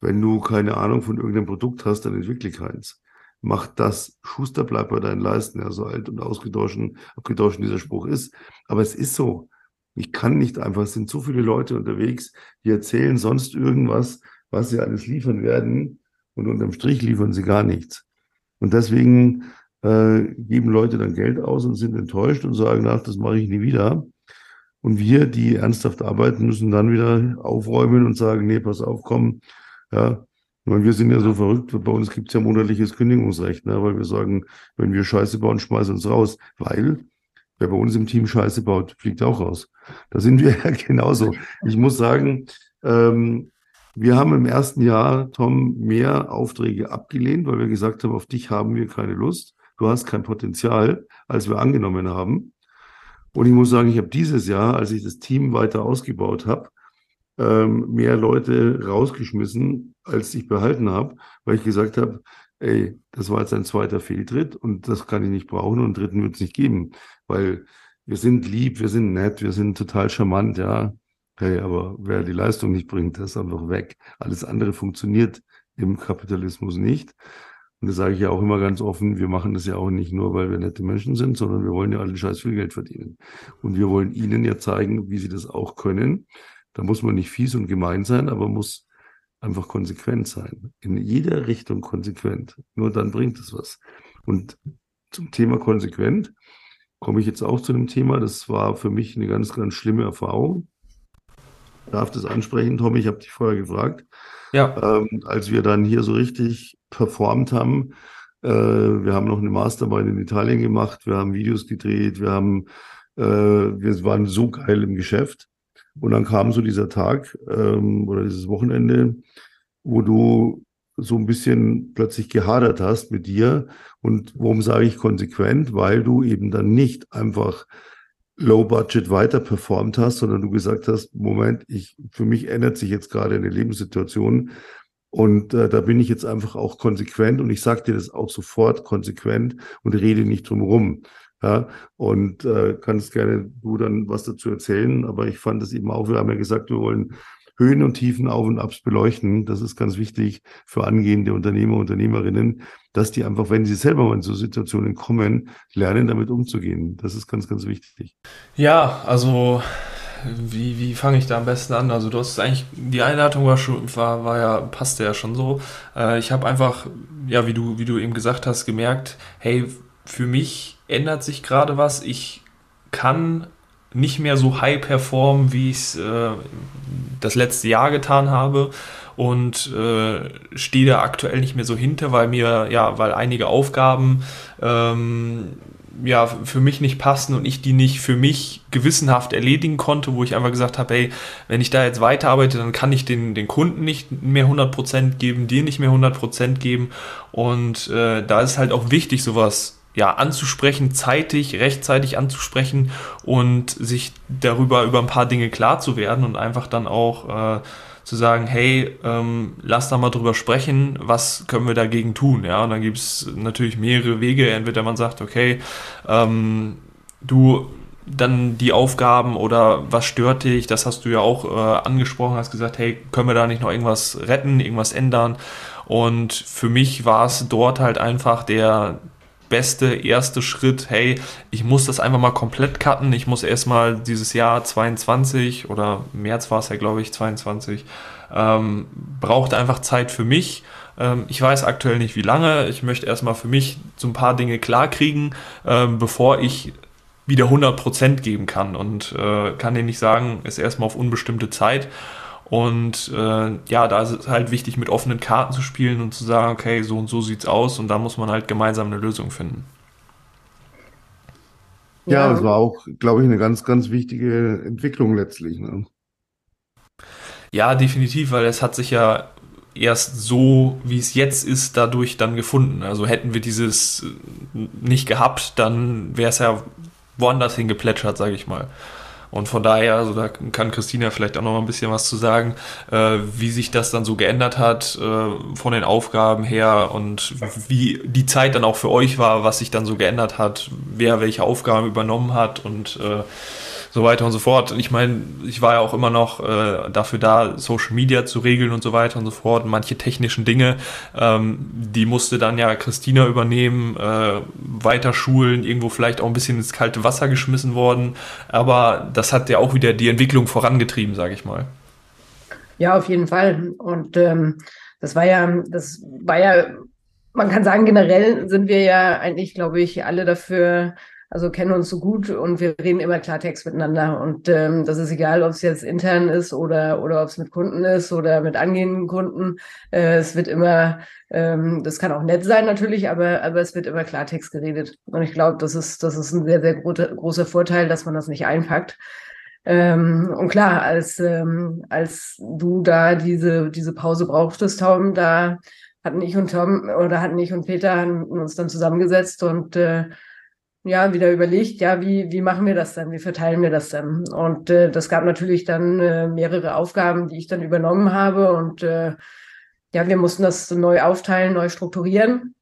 Wenn du keine Ahnung von irgendeinem Produkt hast, dann entwickle keins. Mach das. Schuster bleibt bei deinen Leisten. Ja, so alt und ausgedroschen, abgedroschen dieser Spruch ist. Aber es ist so. Ich kann nicht einfach, es sind so viele Leute unterwegs, die erzählen sonst irgendwas, was sie alles liefern werden. Und unterm Strich liefern sie gar nichts. Und deswegen äh, geben Leute dann Geld aus und sind enttäuscht und sagen, ach, das mache ich nie wieder. Und wir, die ernsthaft arbeiten, müssen dann wieder aufräumen und sagen, nee, pass auf, komm, ja, meine, wir sind ja so verrückt, bei uns gibt es ja monatliches Kündigungsrecht, ne, weil wir sagen, wenn wir Scheiße bauen, schmeißen uns raus, weil wer bei uns im Team Scheiße baut, fliegt auch raus. Da sind wir ja genauso. Ich muss sagen, ähm, wir haben im ersten Jahr, Tom, mehr Aufträge abgelehnt, weil wir gesagt haben, auf dich haben wir keine Lust. Du hast kein Potenzial, als wir angenommen haben. Und ich muss sagen, ich habe dieses Jahr, als ich das Team weiter ausgebaut habe, ähm, mehr Leute rausgeschmissen, als ich behalten habe, weil ich gesagt habe, ey, das war jetzt ein zweiter Fehltritt und das kann ich nicht brauchen und dritten wird es nicht geben, weil wir sind lieb, wir sind nett, wir sind total charmant, ja. Hey, aber wer die Leistung nicht bringt, der ist einfach weg. Alles andere funktioniert im Kapitalismus nicht. Und das sage ich ja auch immer ganz offen, wir machen das ja auch nicht nur, weil wir nette Menschen sind, sondern wir wollen ja alle scheiß viel Geld verdienen. Und wir wollen ihnen ja zeigen, wie sie das auch können. Da muss man nicht fies und gemein sein, aber muss einfach konsequent sein. In jeder Richtung konsequent. Nur dann bringt es was. Und zum Thema konsequent komme ich jetzt auch zu einem Thema, das war für mich eine ganz, ganz schlimme Erfahrung darf das ansprechen, Tom, ich habe dich vorher gefragt. Ja. Ähm, als wir dann hier so richtig performt haben, äh, wir haben noch eine Mastermind in Italien gemacht, wir haben Videos gedreht, wir haben, äh, wir waren so geil im Geschäft. Und dann kam so dieser Tag ähm, oder dieses Wochenende, wo du so ein bisschen plötzlich gehadert hast mit dir. Und warum sage ich konsequent? Weil du eben dann nicht einfach Low Budget weiter performt hast, sondern du gesagt hast, Moment, ich, für mich ändert sich jetzt gerade eine Lebenssituation und äh, da bin ich jetzt einfach auch konsequent und ich sage dir das auch sofort konsequent und rede nicht drum rum. Ja, und äh, kannst gerne du dann was dazu erzählen, aber ich fand es eben auch, wir haben ja gesagt, wir wollen Höhen und Tiefen, Auf und Abs beleuchten. Das ist ganz wichtig für angehende Unternehmer, Unternehmerinnen, dass die einfach, wenn sie selber mal in so Situationen kommen, lernen, damit umzugehen. Das ist ganz, ganz wichtig. Ja, also wie, wie fange ich da am besten an? Also du hast eigentlich, die Einladung war schon, war, war ja, passte ja schon so. Äh, ich habe einfach, ja, wie du, wie du eben gesagt hast, gemerkt, hey, für mich ändert sich gerade was. Ich kann nicht mehr so high performen, wie ich es äh, das letzte Jahr getan habe und äh, stehe da aktuell nicht mehr so hinter, weil mir, ja, weil einige Aufgaben ähm, ja, für mich nicht passen und ich die nicht für mich gewissenhaft erledigen konnte, wo ich einfach gesagt habe, hey, wenn ich da jetzt weiterarbeite, dann kann ich den, den Kunden nicht mehr 100% geben, dir nicht mehr 100% geben und äh, da ist halt auch wichtig, sowas ja, anzusprechen, zeitig, rechtzeitig anzusprechen und sich darüber über ein paar Dinge klar zu werden und einfach dann auch äh, zu sagen, hey, ähm, lass da mal drüber sprechen, was können wir dagegen tun, ja, und dann gibt es natürlich mehrere Wege, entweder man sagt, okay, ähm, du dann die Aufgaben oder was stört dich, das hast du ja auch äh, angesprochen, hast gesagt, hey, können wir da nicht noch irgendwas retten, irgendwas ändern? Und für mich war es dort halt einfach der, beste erste Schritt, hey, ich muss das einfach mal komplett cutten. Ich muss erstmal dieses Jahr 22 oder März war es ja, glaube ich, 22, ähm, braucht einfach Zeit für mich. Ähm, ich weiß aktuell nicht, wie lange. Ich möchte erstmal für mich so ein paar Dinge klarkriegen, ähm, bevor ich wieder 100% geben kann und äh, kann dir nicht sagen, ist erstmal auf unbestimmte Zeit. Und äh, ja, da ist es halt wichtig, mit offenen Karten zu spielen und zu sagen, okay, so und so sieht's aus und da muss man halt gemeinsam eine Lösung finden. Ja, das war auch, glaube ich, eine ganz, ganz wichtige Entwicklung letztlich. Ne? Ja, definitiv, weil es hat sich ja erst so, wie es jetzt ist, dadurch dann gefunden. Also hätten wir dieses nicht gehabt, dann wäre es ja woanders hingeplätschert, sage ich mal. Und von daher, also da kann Christina vielleicht auch noch mal ein bisschen was zu sagen, äh, wie sich das dann so geändert hat äh, von den Aufgaben her und wie die Zeit dann auch für euch war, was sich dann so geändert hat, wer welche Aufgaben übernommen hat und äh, so weiter und so fort. Ich meine, ich war ja auch immer noch äh, dafür da, Social Media zu regeln und so weiter und so fort. Manche technischen Dinge, ähm, die musste dann ja Christina übernehmen, äh, weiter schulen, irgendwo vielleicht auch ein bisschen ins kalte Wasser geschmissen worden. Aber das hat ja auch wieder die Entwicklung vorangetrieben, sage ich mal. Ja, auf jeden Fall. Und ähm, das war ja, das war ja, man kann sagen, generell sind wir ja eigentlich, glaube ich, alle dafür also kennen uns so gut und wir reden immer Klartext miteinander. Und ähm, das ist egal, ob es jetzt intern ist oder, oder ob es mit Kunden ist oder mit angehenden Kunden. Äh, es wird immer, ähm, das kann auch nett sein natürlich, aber, aber es wird immer Klartext geredet. Und ich glaube, das ist, das ist ein sehr, sehr gro großer Vorteil, dass man das nicht einpackt. Ähm, und klar, als, ähm, als du da diese, diese Pause brauchtest, Tom, da hatten ich und Tom oder hatten ich und Peter uns dann zusammengesetzt und äh, ja, wieder überlegt, ja, wie, wie machen wir das dann? Wie verteilen wir das dann? Und äh, das gab natürlich dann äh, mehrere Aufgaben, die ich dann übernommen habe. Und äh, ja, wir mussten das neu aufteilen, neu strukturieren.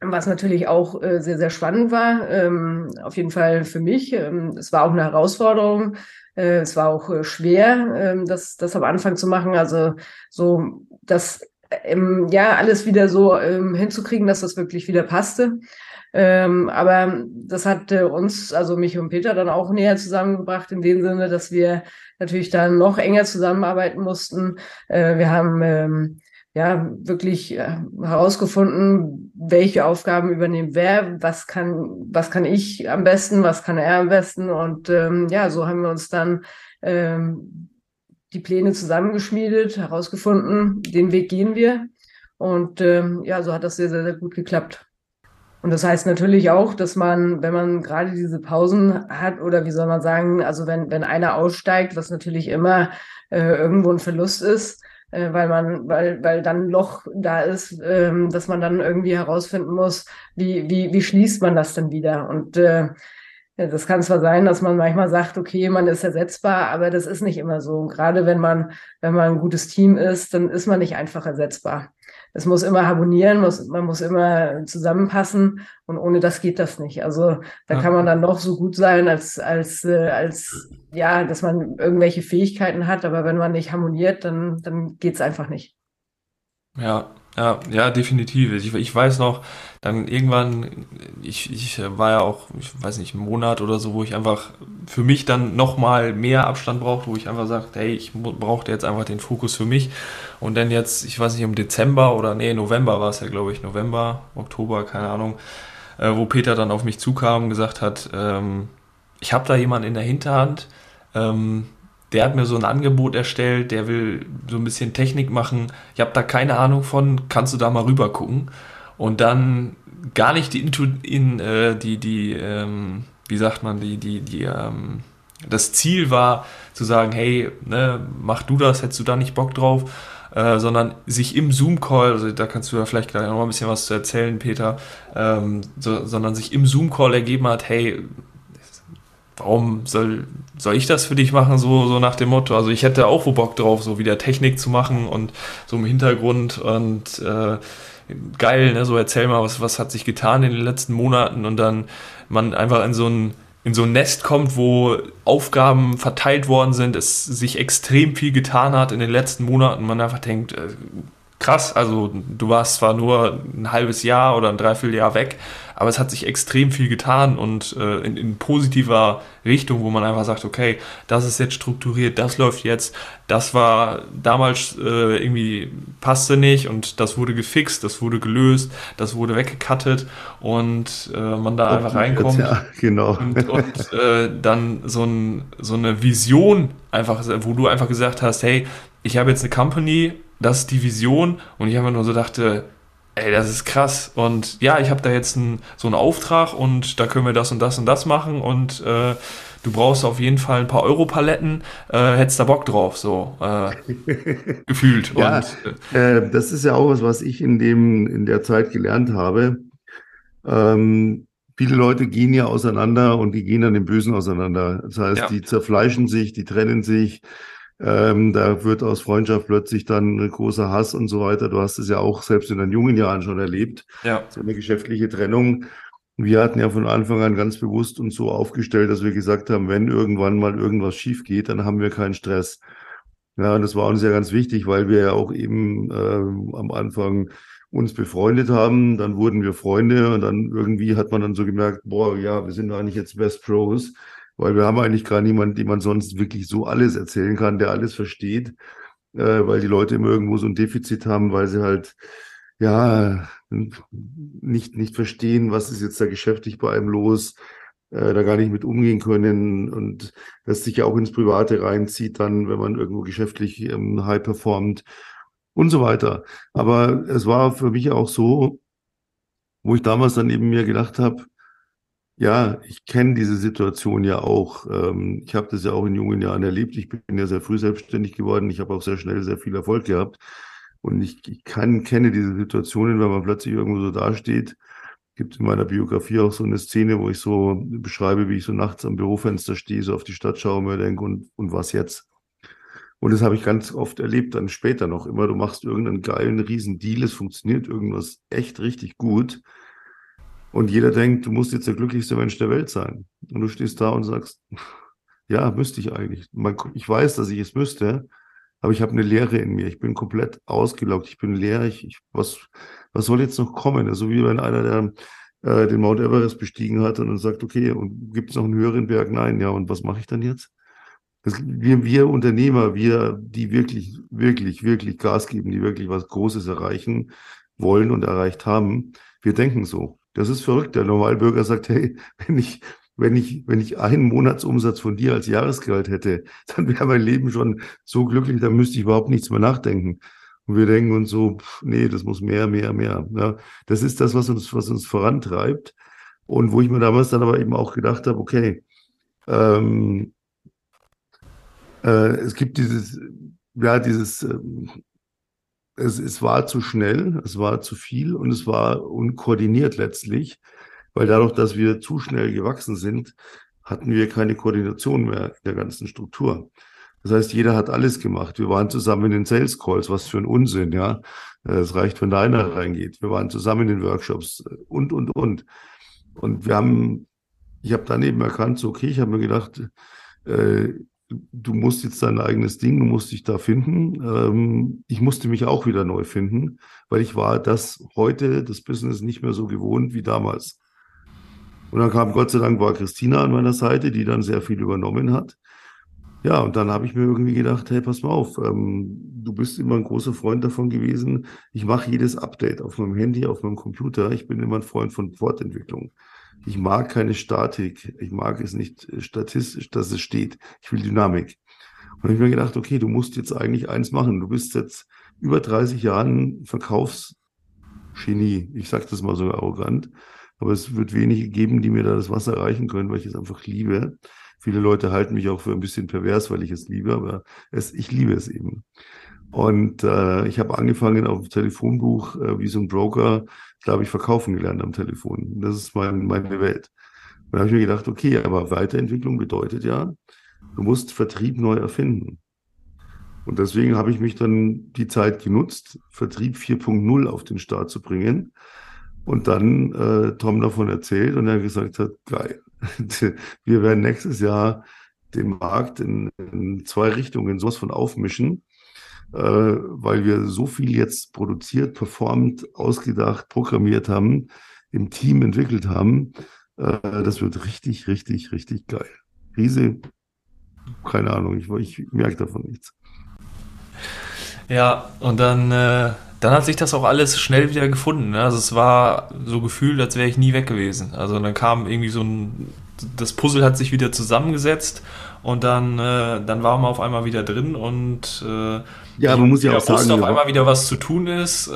Was natürlich auch äh, sehr, sehr spannend war. Ähm, auf jeden Fall für mich. Ähm, es war auch eine Herausforderung. Äh, es war auch äh, schwer, äh, das, das am Anfang zu machen. Also so, das ähm, ja alles wieder so ähm, hinzukriegen, dass das wirklich wieder passte. Ähm, aber das hat äh, uns, also mich und Peter, dann auch näher zusammengebracht, in dem Sinne, dass wir natürlich dann noch enger zusammenarbeiten mussten. Äh, wir haben ähm, ja wirklich äh, herausgefunden, welche Aufgaben übernehmen wer, was kann, was kann ich am besten, was kann er am besten. Und ähm, ja, so haben wir uns dann ähm, die Pläne zusammengeschmiedet, herausgefunden, den Weg gehen wir. Und ähm, ja, so hat das sehr, sehr, sehr gut geklappt. Und das heißt natürlich auch, dass man, wenn man gerade diese Pausen hat, oder wie soll man sagen, also wenn, wenn einer aussteigt, was natürlich immer äh, irgendwo ein Verlust ist, äh, weil man, weil, weil dann ein Loch da ist, ähm, dass man dann irgendwie herausfinden muss, wie, wie, wie schließt man das denn wieder? Und äh, das kann zwar sein, dass man manchmal sagt, okay, man ist ersetzbar, aber das ist nicht immer so. Und gerade wenn man, wenn man ein gutes Team ist, dann ist man nicht einfach ersetzbar es muss immer harmonieren, muss, man muss immer zusammenpassen und ohne das geht das nicht. Also da ja. kann man dann noch so gut sein, als, als, äh, als ja, dass man irgendwelche Fähigkeiten hat, aber wenn man nicht harmoniert, dann, dann geht es einfach nicht. Ja, ja, ja, definitiv. Ich, ich weiß noch, dann irgendwann, ich, ich war ja auch, ich weiß nicht, einen Monat oder so, wo ich einfach für mich dann nochmal mehr Abstand brauchte, wo ich einfach sagte, hey, ich brauchte jetzt einfach den Fokus für mich. Und dann jetzt, ich weiß nicht, im Dezember oder nee, November war es ja, glaube ich, November, Oktober, keine Ahnung, äh, wo Peter dann auf mich zukam und gesagt hat, ähm, ich habe da jemanden in der Hinterhand, ähm, der hat mir so ein Angebot erstellt, der will so ein bisschen Technik machen. Ich habe da keine Ahnung von, kannst du da mal rüber gucken? Und dann gar nicht die, in, äh, die, die ähm, wie sagt man, die, die, die, ähm, das Ziel war zu sagen, hey, ne, mach du das, hättest du da nicht Bock drauf, äh, sondern sich im Zoom-Call, also da kannst du ja vielleicht gleich noch mal ein bisschen was zu erzählen, Peter, ähm, so, sondern sich im Zoom-Call ergeben hat, hey, warum soll, soll ich das für dich machen, so, so nach dem Motto. Also ich hätte auch wo Bock drauf, so wieder Technik zu machen und so im Hintergrund und äh, geil, ne? so erzähl mal, was, was hat sich getan in den letzten Monaten und dann man einfach in so ein in so ein Nest kommt, wo Aufgaben verteilt worden sind, es sich extrem viel getan hat in den letzten Monaten, man einfach denkt, äh, krass, also du warst zwar nur ein halbes Jahr oder ein Dreivierteljahr weg, aber es hat sich extrem viel getan und äh, in, in, positiver Richtung, wo man einfach sagt, okay, das ist jetzt strukturiert, das läuft jetzt, das war damals äh, irgendwie passte nicht und das wurde gefixt, das wurde gelöst, das wurde weggekattet und äh, man da einfach reinkommt jetzt, ja, genau. und, und äh, dann so, ein, so eine Vision einfach, wo du einfach gesagt hast, hey, ich habe jetzt eine Company, das ist die Vision und ich habe nur so dachte, ey, das ist krass und ja, ich habe da jetzt ein, so einen Auftrag und da können wir das und das und das machen und äh, du brauchst auf jeden Fall ein paar Europaletten, äh, hättest da Bock drauf, so äh, gefühlt. Ja, und, äh, äh, das ist ja auch was, was ich in dem in der Zeit gelernt habe. Ähm, viele Leute gehen ja auseinander und die gehen dann im Bösen auseinander. Das heißt, ja. die zerfleischen sich, die trennen sich. Ähm, da wird aus Freundschaft plötzlich dann ein großer Hass und so weiter. Du hast es ja auch selbst in deinen jungen Jahren schon erlebt. Ja. So eine geschäftliche Trennung. Wir hatten ja von Anfang an ganz bewusst uns so aufgestellt, dass wir gesagt haben, wenn irgendwann mal irgendwas schief geht, dann haben wir keinen Stress. Ja, und das war uns ja ganz wichtig, weil wir ja auch eben äh, am Anfang uns befreundet haben, dann wurden wir Freunde und dann irgendwie hat man dann so gemerkt, boah, ja, wir sind eigentlich jetzt Best Pros, weil wir haben eigentlich gar niemanden, dem man sonst wirklich so alles erzählen kann, der alles versteht, äh, weil die Leute immer irgendwo so ein Defizit haben, weil sie halt ja nicht, nicht verstehen, was ist jetzt da geschäftlich bei einem los, äh, da gar nicht mit umgehen können und das sich ja auch ins Private reinzieht, dann, wenn man irgendwo geschäftlich ähm, high performt und so weiter. Aber es war für mich auch so, wo ich damals dann eben mir gedacht habe, ja, ich kenne diese Situation ja auch. Ähm, ich habe das ja auch in jungen Jahren erlebt. Ich bin ja sehr früh selbstständig geworden. Ich habe auch sehr schnell sehr viel Erfolg gehabt. Und ich, ich kann, kenne diese Situationen, wenn man plötzlich irgendwo so dasteht. Gibt in meiner Biografie auch so eine Szene, wo ich so beschreibe, wie ich so nachts am Bürofenster stehe, so auf die Stadt schaue und mir denke, und, und was jetzt? Und das habe ich ganz oft erlebt, dann später noch immer. Du machst irgendeinen geilen, riesen Deal, es funktioniert irgendwas echt richtig gut. Und jeder denkt, du musst jetzt der glücklichste Mensch der Welt sein. Und du stehst da und sagst, ja, müsste ich eigentlich. Ich weiß, dass ich es müsste, aber ich habe eine Leere in mir. Ich bin komplett ausgelaugt. Ich bin leer. Ich, ich, was, was soll jetzt noch kommen? Also wie wenn einer, der äh, den Mount Everest bestiegen hat und dann sagt, okay, und gibt es noch einen höheren Berg? Nein, ja, und was mache ich dann jetzt? Das, wir, wir Unternehmer, wir, die wirklich, wirklich, wirklich Gas geben, die wirklich was Großes erreichen wollen und erreicht haben, wir denken so. Das ist verrückt. Der Normalbürger sagt, hey, wenn ich wenn ich, wenn ich einen Monatsumsatz von dir als Jahresgehalt hätte, dann wäre mein Leben schon so glücklich, dann müsste ich überhaupt nichts mehr nachdenken. Und wir denken uns so, pff, nee, das muss mehr, mehr, mehr. Ja, das ist das, was uns, was uns vorantreibt. Und wo ich mir damals dann aber eben auch gedacht habe, okay, ähm, äh, es gibt dieses, ja, dieses, äh, es, es war zu schnell, es war zu viel und es war unkoordiniert letztlich weil dadurch, dass wir zu schnell gewachsen sind, hatten wir keine Koordination mehr in der ganzen Struktur. Das heißt, jeder hat alles gemacht. Wir waren zusammen in den Sales Calls, was für ein Unsinn, ja. Es reicht, wenn da einer reingeht. Wir waren zusammen in den Workshops und, und, und. Und wir haben, ich habe dann eben erkannt, so, okay, ich habe mir gedacht, äh, du musst jetzt dein eigenes Ding, du musst dich da finden. Ähm, ich musste mich auch wieder neu finden, weil ich war das heute, das Business nicht mehr so gewohnt wie damals. Und dann kam Gott sei Dank war Christina an meiner Seite, die dann sehr viel übernommen hat. Ja, und dann habe ich mir irgendwie gedacht, hey, pass mal auf, ähm, du bist immer ein großer Freund davon gewesen. Ich mache jedes Update auf meinem Handy, auf meinem Computer. Ich bin immer ein Freund von Fortentwicklung. Ich mag keine Statik. Ich mag es nicht statistisch, dass es steht. Ich will Dynamik. Und habe ich mir gedacht, okay, du musst jetzt eigentlich eins machen. Du bist jetzt über 30 Jahren Verkaufsgenie. Ich sage das mal so arrogant. Aber es wird wenige geben, die mir da das Wasser reichen können, weil ich es einfach liebe. Viele Leute halten mich auch für ein bisschen pervers, weil ich es liebe, aber es, ich liebe es eben. Und äh, ich habe angefangen auf dem Telefonbuch äh, wie so ein Broker, da ich verkaufen gelernt am Telefon. Das ist mein, meine Welt. Und da habe ich mir gedacht, okay, aber Weiterentwicklung bedeutet ja, du musst Vertrieb neu erfinden. Und deswegen habe ich mich dann die Zeit genutzt, Vertrieb 4.0 auf den Start zu bringen und dann äh, Tom davon erzählt und er gesagt hat, geil, wir werden nächstes Jahr den Markt in, in zwei Richtungen sowas von aufmischen, weil wir so viel jetzt produziert, performt, ausgedacht, programmiert haben, im Team entwickelt haben. Äh, das wird richtig, richtig, richtig geil. Riese, keine Ahnung, ich, ich merke davon nichts. Ja, und dann äh, dann hat sich das auch alles schnell wieder gefunden. Ne? Also es war so gefühlt, als wäre ich nie weg gewesen. Also dann kam irgendwie so ein das Puzzle hat sich wieder zusammengesetzt und dann, äh, dann waren wir auf einmal wieder drin und äh, ja, man muss ja auch sagen, auf einmal wieder was zu tun ist. Äh,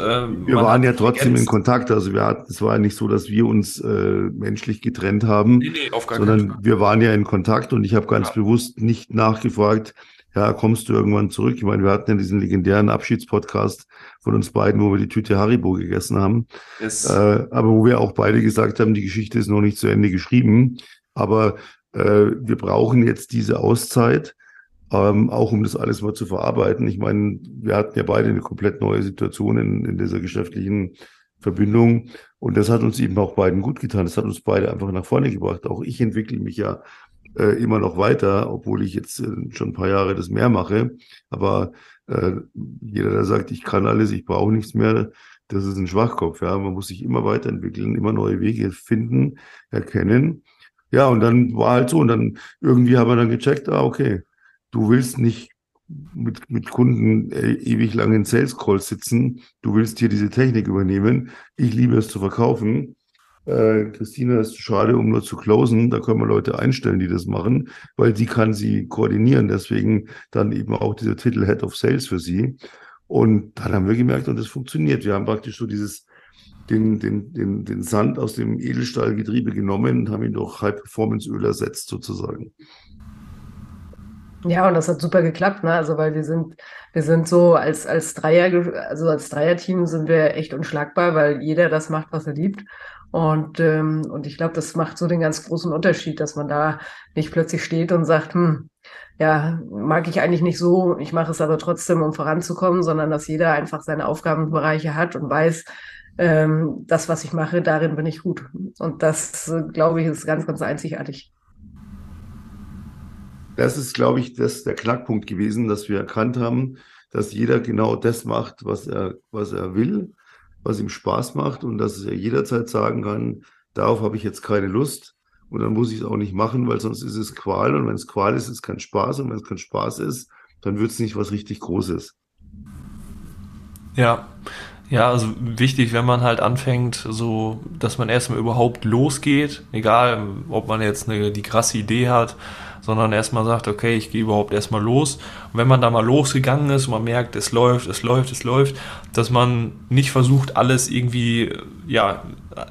wir waren ja trotzdem in Kontakt. Also wir hatten, es war ja nicht so, dass wir uns äh, menschlich getrennt haben, nee, nee, auf gar sondern wir waren ja in Kontakt und ich habe ganz ja. bewusst nicht nachgefragt, ja, kommst du irgendwann zurück? Ich meine, wir hatten ja diesen legendären Abschiedspodcast von uns beiden, wo wir die Tüte Haribo gegessen haben. Yes. Äh, aber wo wir auch beide gesagt haben, die Geschichte ist noch nicht zu Ende geschrieben. Aber äh, wir brauchen jetzt diese Auszeit, ähm, auch um das alles mal zu verarbeiten. Ich meine, wir hatten ja beide eine komplett neue Situation in, in dieser geschäftlichen Verbindung. Und das hat uns eben auch beiden gut getan. Das hat uns beide einfach nach vorne gebracht. Auch ich entwickle mich ja äh, immer noch weiter, obwohl ich jetzt äh, schon ein paar Jahre das mehr mache. Aber äh, jeder, der sagt, ich kann alles, ich brauche nichts mehr, das ist ein Schwachkopf. Ja, man muss sich immer weiterentwickeln, immer neue Wege finden, erkennen. Ja, und dann war halt so, und dann irgendwie haben wir dann gecheckt, ah, okay, du willst nicht mit, mit Kunden äh, ewig lang in Sales Calls sitzen, du willst hier diese Technik übernehmen, ich liebe es zu verkaufen äh, Christina ist schade, um nur zu closen. Da können wir Leute einstellen, die das machen, weil die kann sie koordinieren. Deswegen dann eben auch dieser Titel Head of Sales für sie. Und dann haben wir gemerkt, und das funktioniert. Wir haben praktisch so dieses, den, den, den, den Sand aus dem Edelstahlgetriebe genommen und haben ihn durch High-Performance-Öl ersetzt, sozusagen. Ja, und das hat super geklappt, ne? Also weil wir sind, wir sind so als als Dreier, also als Dreierteam sind wir echt unschlagbar, weil jeder das macht, was er liebt. Und, ähm, und ich glaube, das macht so den ganz großen Unterschied, dass man da nicht plötzlich steht und sagt, hm, ja, mag ich eigentlich nicht so, ich mache es aber trotzdem, um voranzukommen, sondern dass jeder einfach seine Aufgabenbereiche hat und weiß, ähm, das, was ich mache, darin bin ich gut. Und das, äh, glaube ich, ist ganz, ganz einzigartig. Das ist, glaube ich, das der Knackpunkt gewesen, dass wir erkannt haben, dass jeder genau das macht, was er, was er will was ihm Spaß macht und dass er jederzeit sagen kann, darauf habe ich jetzt keine Lust und dann muss ich es auch nicht machen, weil sonst ist es Qual und wenn es Qual ist, ist es kein Spaß und wenn es kein Spaß ist, dann wird es nicht was richtig Großes. Ja, ja, also wichtig, wenn man halt anfängt, so, dass man erstmal überhaupt losgeht, egal, ob man jetzt eine, die krasse Idee hat, sondern erstmal sagt, okay, ich gehe überhaupt erstmal los. Und wenn man da mal losgegangen ist und man merkt, es läuft, es läuft, es läuft, dass man nicht versucht, alles irgendwie, ja,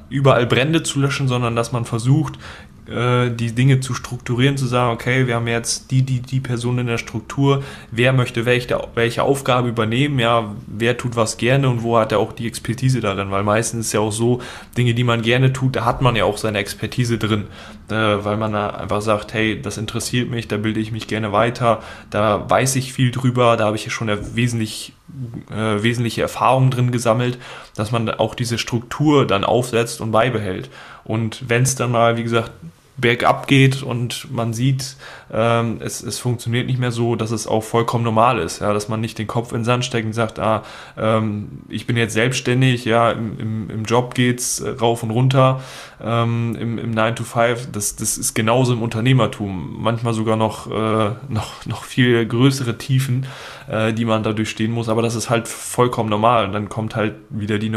überall Brände zu löschen, sondern dass man versucht, äh, die Dinge zu strukturieren, zu sagen, okay, wir haben jetzt die, die, die Person in der Struktur, wer möchte welche, welche Aufgabe übernehmen, ja, wer tut was gerne und wo hat er auch die Expertise darin, weil meistens ist ja auch so, Dinge, die man gerne tut, da hat man ja auch seine Expertise drin, äh, weil man einfach sagt, hey, das interessiert mich, da bilde ich mich gerne weiter, da weiß ich viel drüber, da habe ich ja schon wesentlich äh, wesentliche Erfahrungen drin gesammelt, dass man auch diese Struktur dann aufsetzt und beibehält. Und wenn es dann mal, wie gesagt, bergab geht und man sieht, ähm, es, es funktioniert nicht mehr so, dass es auch vollkommen normal ist, ja, dass man nicht den Kopf in den Sand steckt und sagt, ah, ähm, ich bin jetzt selbstständig, ja, im, im, im Job geht's äh, rauf und runter, ähm, im, im 9 to 5, das, das ist genauso im Unternehmertum, manchmal sogar noch, äh, noch, noch viel größere Tiefen, äh, die man da durchstehen muss, aber das ist halt vollkommen normal. Und dann kommt halt wieder die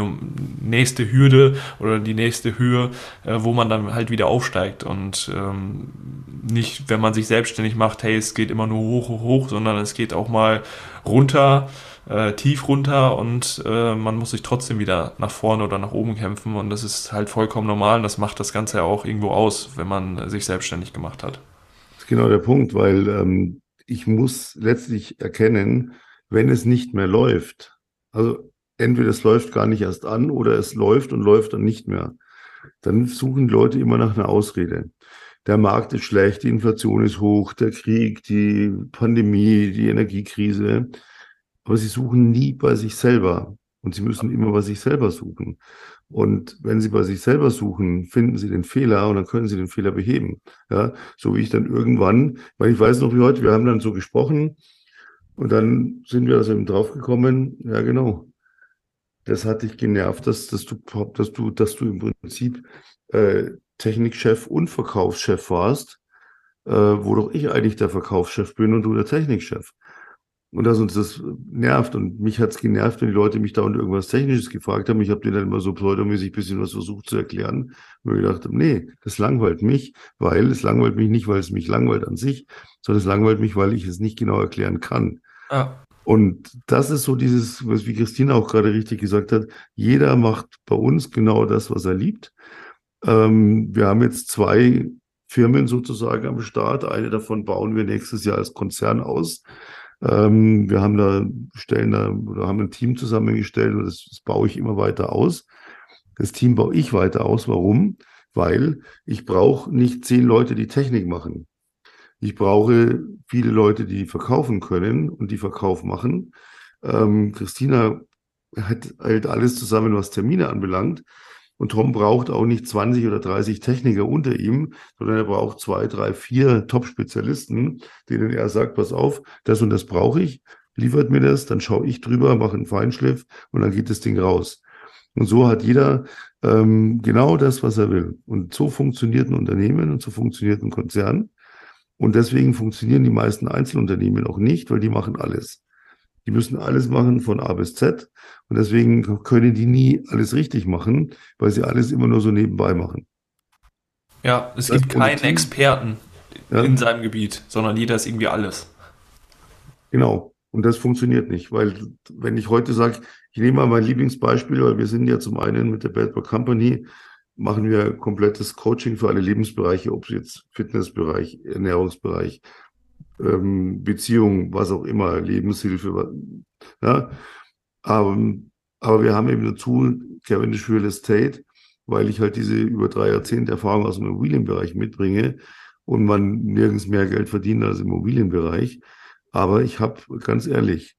nächste Hürde oder die nächste Höhe, äh, wo man dann halt wieder aufsteigt. Und ähm, nicht, wenn man sich selbstständig macht, hey, es geht immer nur hoch, hoch, hoch, sondern es geht auch mal runter, äh, tief runter und äh, man muss sich trotzdem wieder nach vorne oder nach oben kämpfen und das ist halt vollkommen normal und das macht das Ganze ja auch irgendwo aus, wenn man sich selbstständig gemacht hat. Das ist genau der Punkt, weil ähm, ich muss letztlich erkennen, wenn es nicht mehr läuft, also entweder es läuft gar nicht erst an oder es läuft und läuft dann nicht mehr, dann suchen Leute immer nach einer Ausrede. Der Markt ist schlecht, die Inflation ist hoch, der Krieg, die Pandemie, die Energiekrise. Aber sie suchen nie bei sich selber. Und sie müssen immer bei sich selber suchen. Und wenn Sie bei sich selber suchen, finden Sie den Fehler und dann können Sie den Fehler beheben. Ja, so wie ich dann irgendwann, weil ich weiß noch wie heute, wir haben dann so gesprochen und dann sind wir also eben draufgekommen, ja genau, das hat dich genervt, dass, dass du, dass du, dass du im Prinzip äh, Technikchef und Verkaufschef warst, äh, wo doch ich eigentlich der Verkaufschef bin und du der Technikchef. und dass uns das nervt. Und mich hat's genervt, wenn die Leute mich da und irgendwas Technisches gefragt haben. Ich habe denen dann immer so pseudomäßig bisschen was versucht zu erklären. Und mir gedacht, nee, das langweilt mich, weil es langweilt mich nicht, weil es mich langweilt an sich, sondern es langweilt mich, weil ich es nicht genau erklären kann. Ja. Und das ist so dieses, was wie Christina auch gerade richtig gesagt hat, jeder macht bei uns genau das, was er liebt. Ähm, wir haben jetzt zwei Firmen sozusagen am Start. Eine davon bauen wir nächstes Jahr als Konzern aus. Ähm, wir haben da, stellen da oder haben ein Team zusammengestellt und das, das baue ich immer weiter aus. Das Team baue ich weiter aus. Warum? Weil ich brauche nicht zehn Leute, die Technik machen. Ich brauche viele Leute, die verkaufen können und die Verkauf machen. Ähm, Christina hat halt alles zusammen, was Termine anbelangt. Und Tom braucht auch nicht 20 oder 30 Techniker unter ihm, sondern er braucht zwei, drei, vier Top-Spezialisten, denen er sagt, pass auf, das und das brauche ich, liefert mir das, dann schaue ich drüber, mache einen Feinschliff und dann geht das Ding raus. Und so hat jeder ähm, genau das, was er will. Und so funktioniert ein Unternehmen und so funktioniert ein Konzern. Und deswegen funktionieren die meisten Einzelunternehmen auch nicht, weil die machen alles. Die müssen alles machen von A bis Z. Und deswegen können die nie alles richtig machen, weil sie alles immer nur so nebenbei machen. Ja, es das gibt keinen Experten ja. in seinem Gebiet, sondern jeder ist irgendwie alles. Genau. Und das funktioniert nicht, weil wenn ich heute sage, ich nehme mal mein Lieblingsbeispiel, weil wir sind ja zum einen mit der Bad Boy Company, machen wir komplettes Coaching für alle Lebensbereiche, ob es jetzt Fitnessbereich, Ernährungsbereich, ähm, Beziehung, was auch immer, Lebenshilfe. Ja? Aber, aber wir haben eben dazu Cavendish Real Estate, weil ich halt diese über drei Jahrzehnte Erfahrung aus dem Immobilienbereich mitbringe und man nirgends mehr Geld verdient als im Immobilienbereich. Aber ich habe ganz ehrlich,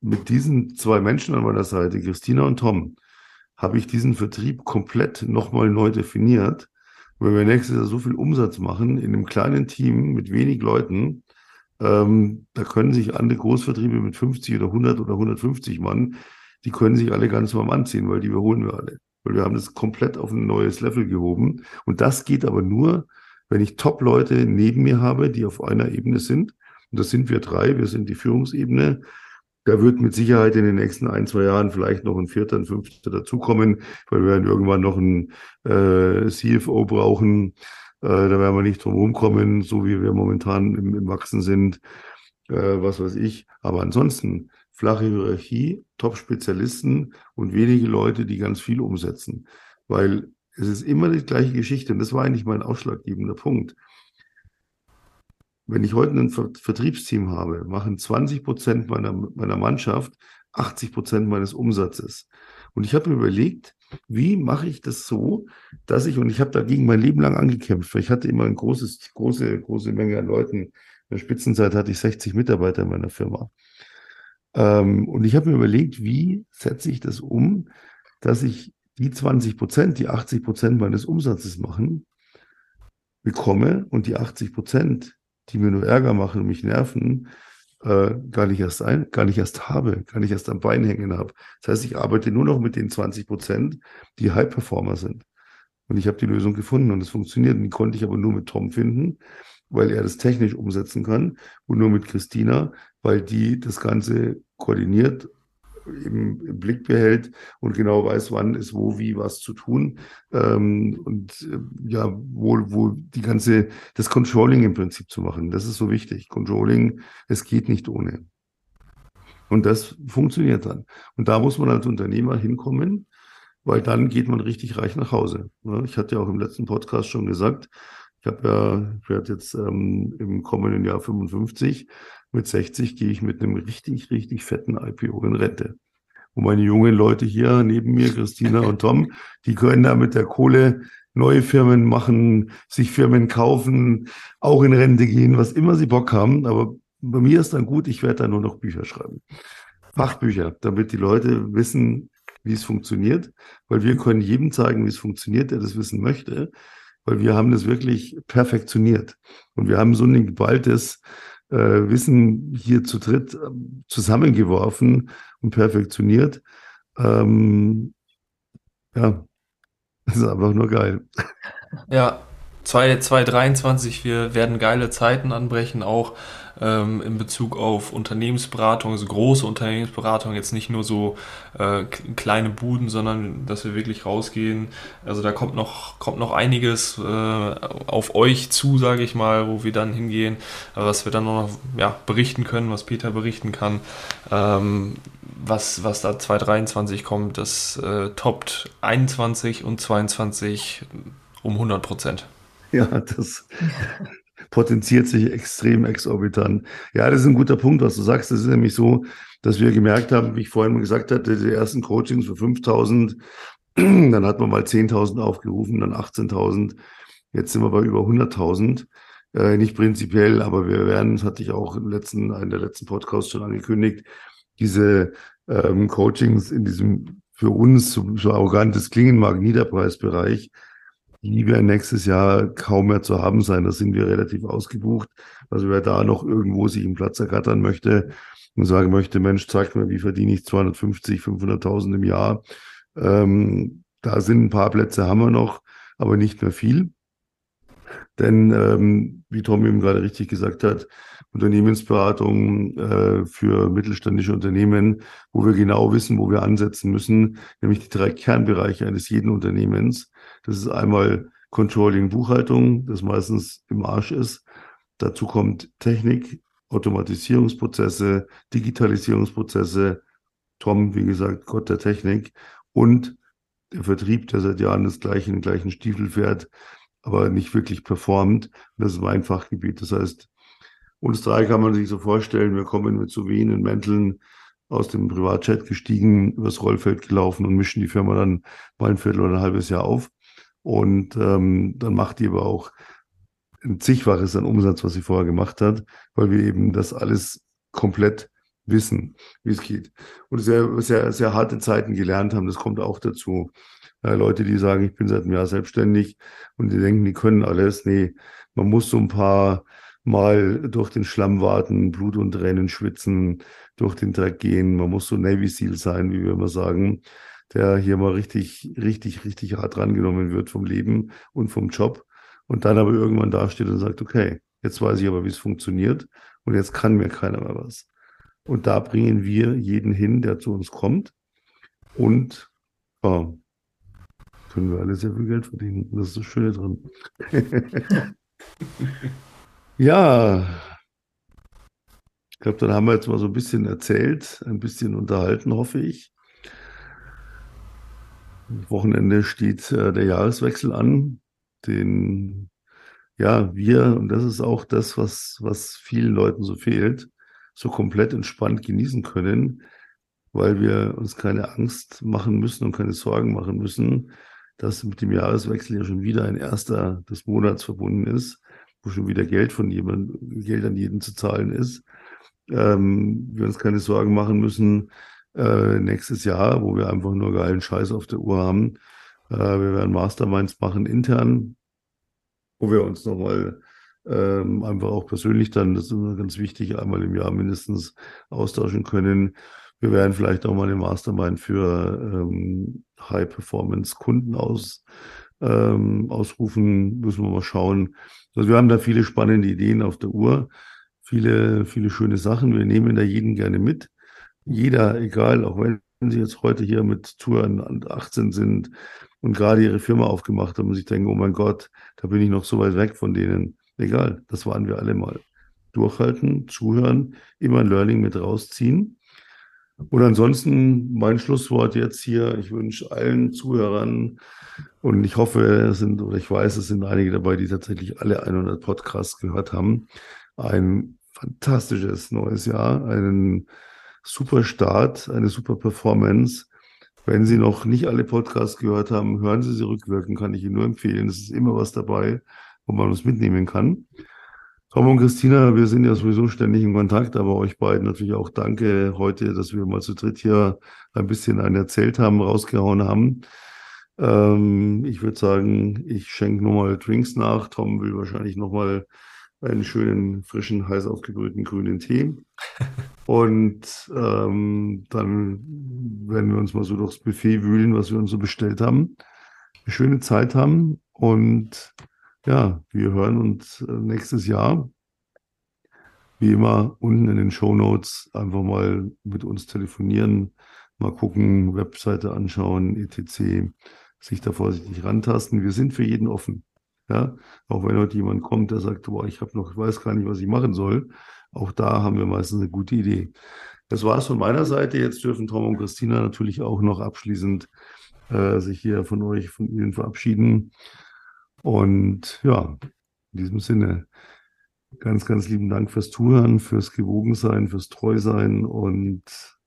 mit diesen zwei Menschen an meiner Seite, Christina und Tom, habe ich diesen Vertrieb komplett nochmal neu definiert. Wenn wir nächstes Jahr so viel Umsatz machen in einem kleinen Team mit wenig Leuten, ähm, da können sich andere Großvertriebe mit 50 oder 100 oder 150 Mann, die können sich alle ganz warm anziehen, weil die überholen wir alle. Weil wir haben das komplett auf ein neues Level gehoben. Und das geht aber nur, wenn ich Top-Leute neben mir habe, die auf einer Ebene sind. Und das sind wir drei. Wir sind die Führungsebene. Da wird mit Sicherheit in den nächsten ein, zwei Jahren vielleicht noch ein vierter, ein fünfter dazukommen, weil wir werden irgendwann noch einen äh, CFO brauchen, äh, da werden wir nicht drum rumkommen, so wie wir momentan im, im Wachsen sind, äh, was weiß ich. Aber ansonsten flache Hierarchie, Top-Spezialisten und wenige Leute, die ganz viel umsetzen. Weil es ist immer die gleiche Geschichte und das war eigentlich mein ausschlaggebender Punkt. Wenn ich heute ein Vertriebsteam habe, machen 20 Prozent meiner, meiner Mannschaft 80 Prozent meines Umsatzes. Und ich habe mir überlegt, wie mache ich das so, dass ich, und ich habe dagegen mein Leben lang angekämpft, weil ich hatte immer ein großes, große, große Menge an Leuten. In der Spitzenzeit hatte ich 60 Mitarbeiter in meiner Firma. Ähm, und ich habe mir überlegt, wie setze ich das um, dass ich die 20 Prozent, die 80 Prozent meines Umsatzes machen, bekomme und die 80 Prozent, die mir nur Ärger machen und mich nerven, äh, gar nicht erst ein, gar nicht erst habe, gar nicht erst am Bein hängen habe. Das heißt, ich arbeite nur noch mit den 20 Prozent, die High Performer sind. Und ich habe die Lösung gefunden und es funktioniert. Und die konnte ich aber nur mit Tom finden, weil er das technisch umsetzen kann und nur mit Christina, weil die das Ganze koordiniert im, im, Blick behält und genau weiß, wann ist wo, wie, was zu tun. Ähm, und äh, ja, wo, wo die ganze, das Controlling im Prinzip zu machen. Das ist so wichtig. Controlling, es geht nicht ohne. Und das funktioniert dann. Und da muss man als Unternehmer hinkommen, weil dann geht man richtig reich nach Hause. Ich hatte ja auch im letzten Podcast schon gesagt, ich habe ja, ich werde jetzt ähm, im kommenden Jahr 55 mit 60 gehe ich mit einem richtig, richtig fetten IPO in Rente. Und meine jungen Leute hier neben mir, Christina und Tom, die können da mit der Kohle neue Firmen machen, sich Firmen kaufen, auch in Rente gehen, was immer sie Bock haben. Aber bei mir ist dann gut, ich werde da nur noch Bücher schreiben. Fachbücher, damit die Leute wissen, wie es funktioniert, weil wir können jedem zeigen, wie es funktioniert, der das wissen möchte, weil wir haben das wirklich perfektioniert. Und wir haben so ein geballtes äh, Wissen hier zu dritt äh, zusammengeworfen und perfektioniert. Ähm, ja, das ist einfach nur geil. Ja, 2023, wir werden geile Zeiten anbrechen, auch ähm, in Bezug auf Unternehmensberatung, also große Unternehmensberatung, jetzt nicht nur so äh, kleine Buden, sondern dass wir wirklich rausgehen. Also da kommt noch, kommt noch einiges äh, auf euch zu, sage ich mal, wo wir dann hingehen, was wir dann noch ja, berichten können, was Peter berichten kann. Ähm, was, was da 2023 kommt, das äh, toppt 21 und 22 um 100 Prozent. Ja, das potenziert sich extrem exorbitant. Ja, das ist ein guter Punkt, was du sagst. Das ist nämlich so, dass wir gemerkt haben, wie ich vorhin gesagt hatte, die ersten Coachings für 5000, dann hat man mal 10.000 aufgerufen, dann 18.000. Jetzt sind wir bei über 100.000. Äh, nicht prinzipiell, aber wir werden, das hatte ich auch im letzten, in der letzten Podcast schon angekündigt, diese ähm, Coachings in diesem für uns so, so arrogantes klingen mag, Niederpreisbereich, die werden nächstes Jahr kaum mehr zu haben sein. Da sind wir relativ ausgebucht. Also wer da noch irgendwo sich einen Platz ergattern möchte und sagen möchte, Mensch, zeig mir, wie verdiene ich 250, 500.000 im Jahr. Ähm, da sind ein paar Plätze, haben wir noch, aber nicht mehr viel. Denn ähm, wie Tom eben gerade richtig gesagt hat, Unternehmensberatung äh, für mittelständische Unternehmen, wo wir genau wissen, wo wir ansetzen müssen, nämlich die drei Kernbereiche eines jeden Unternehmens. Das ist einmal Controlling, Buchhaltung, das meistens im Arsch ist. Dazu kommt Technik, Automatisierungsprozesse, Digitalisierungsprozesse. Tom, wie gesagt, Gott der Technik und der Vertrieb, der seit Jahren das gleiche, den gleichen Stiefel fährt, aber nicht wirklich performt. Das ist mein Fachgebiet. Das heißt, uns drei kann man sich so vorstellen, wir kommen mit so wehenden Mänteln aus dem Privatchat gestiegen, übers Rollfeld gelaufen und mischen die Firma dann mal ein Viertel oder ein halbes Jahr auf. Und ähm, dann macht die aber auch ein zigfaches an Umsatz, was sie vorher gemacht hat, weil wir eben das alles komplett wissen, wie es geht. Und sehr, sehr, sehr harte Zeiten gelernt haben, das kommt auch dazu. Ja, Leute, die sagen, ich bin seit einem Jahr selbstständig und die denken, die können alles. Nee, man muss so ein paar Mal durch den Schlamm warten, Blut und Tränen schwitzen, durch den Dreck gehen. Man muss so Navy Seal sein, wie wir immer sagen, der hier mal richtig, richtig, richtig hart rangenommen wird vom Leben und vom Job. Und dann aber irgendwann dasteht und sagt, okay, jetzt weiß ich aber, wie es funktioniert und jetzt kann mir keiner mehr was. Und da bringen wir jeden hin, der zu uns kommt. Und ja, können wir alle sehr viel Geld verdienen. Das ist das Schöne dran. ja, ich glaube, dann haben wir jetzt mal so ein bisschen erzählt, ein bisschen unterhalten, hoffe ich. Wochenende steht äh, der Jahreswechsel an, den ja wir, und das ist auch das, was, was vielen Leuten so fehlt, so komplett entspannt genießen können, weil wir uns keine Angst machen müssen und keine Sorgen machen müssen, dass mit dem Jahreswechsel ja schon wieder ein erster des Monats verbunden ist, wo schon wieder Geld von jemand, Geld an jeden zu zahlen ist. Ähm, wir uns keine Sorgen machen müssen äh, nächstes Jahr, wo wir einfach nur geilen Scheiß auf der Uhr haben. Äh, wir werden Masterminds machen intern, wo wir uns nochmal ähm, einfach auch persönlich dann, das ist immer ganz wichtig, einmal im Jahr mindestens austauschen können wir werden vielleicht auch mal eine Mastermind für ähm, High-Performance-Kunden aus, ähm, ausrufen. Müssen wir mal schauen. Also wir haben da viele spannende Ideen auf der Uhr, viele, viele schöne Sachen. Wir nehmen da jeden gerne mit. Jeder, egal, auch wenn Sie jetzt heute hier mit Touren 18 sind und gerade Ihre Firma aufgemacht haben und sich denken, oh mein Gott, da bin ich noch so weit weg von denen. Egal, das waren wir alle mal. Durchhalten, zuhören, immer ein Learning mit rausziehen und ansonsten mein Schlusswort jetzt hier. Ich wünsche allen Zuhörern und ich hoffe, es sind, oder ich weiß, es sind einige dabei, die tatsächlich alle 100 Podcasts gehört haben. Ein fantastisches neues Jahr, einen super Start, eine super Performance. Wenn Sie noch nicht alle Podcasts gehört haben, hören Sie sie rückwirken, kann ich Ihnen nur empfehlen. Es ist immer was dabei, wo man was mitnehmen kann. Tom und Christina, wir sind ja sowieso ständig in Kontakt, aber euch beiden natürlich auch danke heute, dass wir mal zu dritt hier ein bisschen einen erzählt haben, rausgehauen haben. Ähm, ich würde sagen, ich schenke nochmal Drinks nach. Tom will wahrscheinlich nochmal einen schönen, frischen, heiß aufgebrühten grünen Tee. Und ähm, dann werden wir uns mal so durchs Buffet wühlen, was wir uns so bestellt haben. Eine schöne Zeit haben und ja, wir hören uns äh, nächstes Jahr. wie immer unten in den Show Notes einfach mal mit uns telefonieren, mal gucken, Webseite anschauen, etc., sich da vorsichtig rantasten. Wir sind für jeden offen. Ja, auch wenn heute jemand kommt, der sagt, boah, ich habe noch, ich weiß gar nicht, was ich machen soll. Auch da haben wir meistens eine gute Idee. Das war es von meiner Seite. Jetzt dürfen Tom und Christina natürlich auch noch abschließend äh, sich hier von euch, von Ihnen verabschieden. Und ja, in diesem Sinne, ganz, ganz lieben Dank fürs Zuhören, fürs Gewogensein, fürs Treusein. Und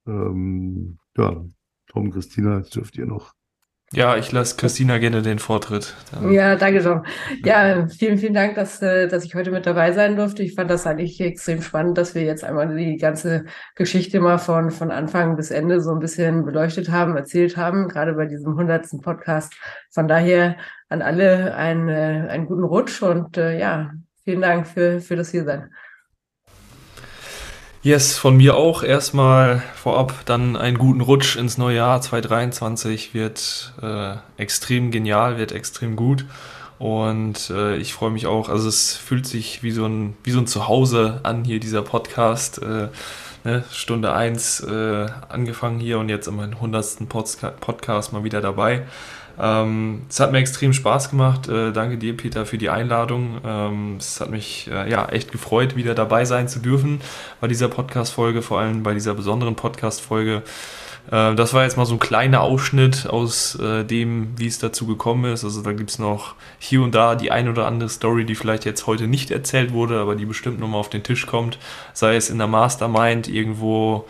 ähm, ja, Tom, Christina, jetzt dürft ihr noch ja, ich lasse Christina gerne den Vortritt. Dann. Ja, danke schon. Ja, vielen, vielen Dank, dass, äh, dass ich heute mit dabei sein durfte. Ich fand das eigentlich extrem spannend, dass wir jetzt einmal die ganze Geschichte mal von, von Anfang bis Ende so ein bisschen beleuchtet haben, erzählt haben, gerade bei diesem hundertsten Podcast. Von daher an alle einen, äh, einen guten Rutsch und äh, ja, vielen Dank für, für das Hiersein. Yes, von mir auch. Erstmal vorab dann einen guten Rutsch ins neue Jahr. 2023 wird äh, extrem genial, wird extrem gut. Und äh, ich freue mich auch, also es fühlt sich wie so ein wie so ein Zuhause an hier dieser Podcast. Äh, ne? Stunde 1 äh, angefangen hier und jetzt in meinem 100. Podcast mal wieder dabei. Ähm, es hat mir extrem Spaß gemacht. Äh, danke dir, Peter, für die Einladung. Ähm, es hat mich äh, ja echt gefreut, wieder dabei sein zu dürfen bei dieser Podcast-Folge, vor allem bei dieser besonderen Podcast-Folge. Äh, das war jetzt mal so ein kleiner Ausschnitt aus äh, dem, wie es dazu gekommen ist. Also da gibt es noch hier und da die ein oder andere Story, die vielleicht jetzt heute nicht erzählt wurde, aber die bestimmt nochmal auf den Tisch kommt. Sei es in der Mastermind irgendwo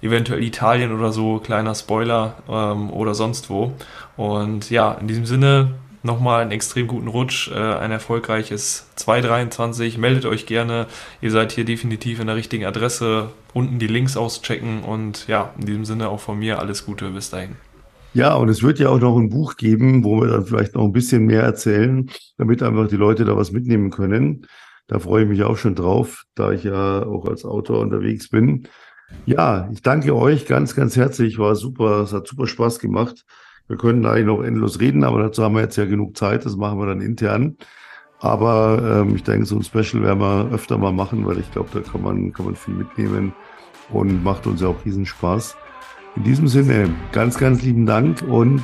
eventuell Italien oder so, kleiner Spoiler ähm, oder sonst wo. Und ja, in diesem Sinne nochmal einen extrem guten Rutsch, äh, ein erfolgreiches 223. Meldet euch gerne, ihr seid hier definitiv in der richtigen Adresse. Unten die Links auschecken und ja, in diesem Sinne auch von mir alles Gute bis dahin. Ja, und es wird ja auch noch ein Buch geben, wo wir dann vielleicht noch ein bisschen mehr erzählen, damit einfach die Leute da was mitnehmen können. Da freue ich mich auch schon drauf, da ich ja auch als Autor unterwegs bin. Ja, ich danke euch ganz, ganz herzlich. War super, es hat super Spaß gemacht. Wir können eigentlich noch endlos reden, aber dazu haben wir jetzt ja genug Zeit. Das machen wir dann intern. Aber ähm, ich denke, so ein Special werden wir öfter mal machen, weil ich glaube, da kann man, kann man viel mitnehmen und macht uns ja auch riesen Spaß. In diesem Sinne, ganz, ganz lieben Dank und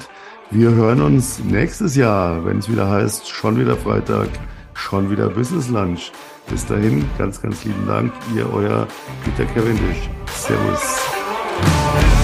wir hören uns nächstes Jahr, wenn es wieder heißt, schon wieder Freitag, schon wieder Business Lunch. Bis dahin, ganz, ganz lieben Dank. Ihr, euer Peter Cavendish. Servus.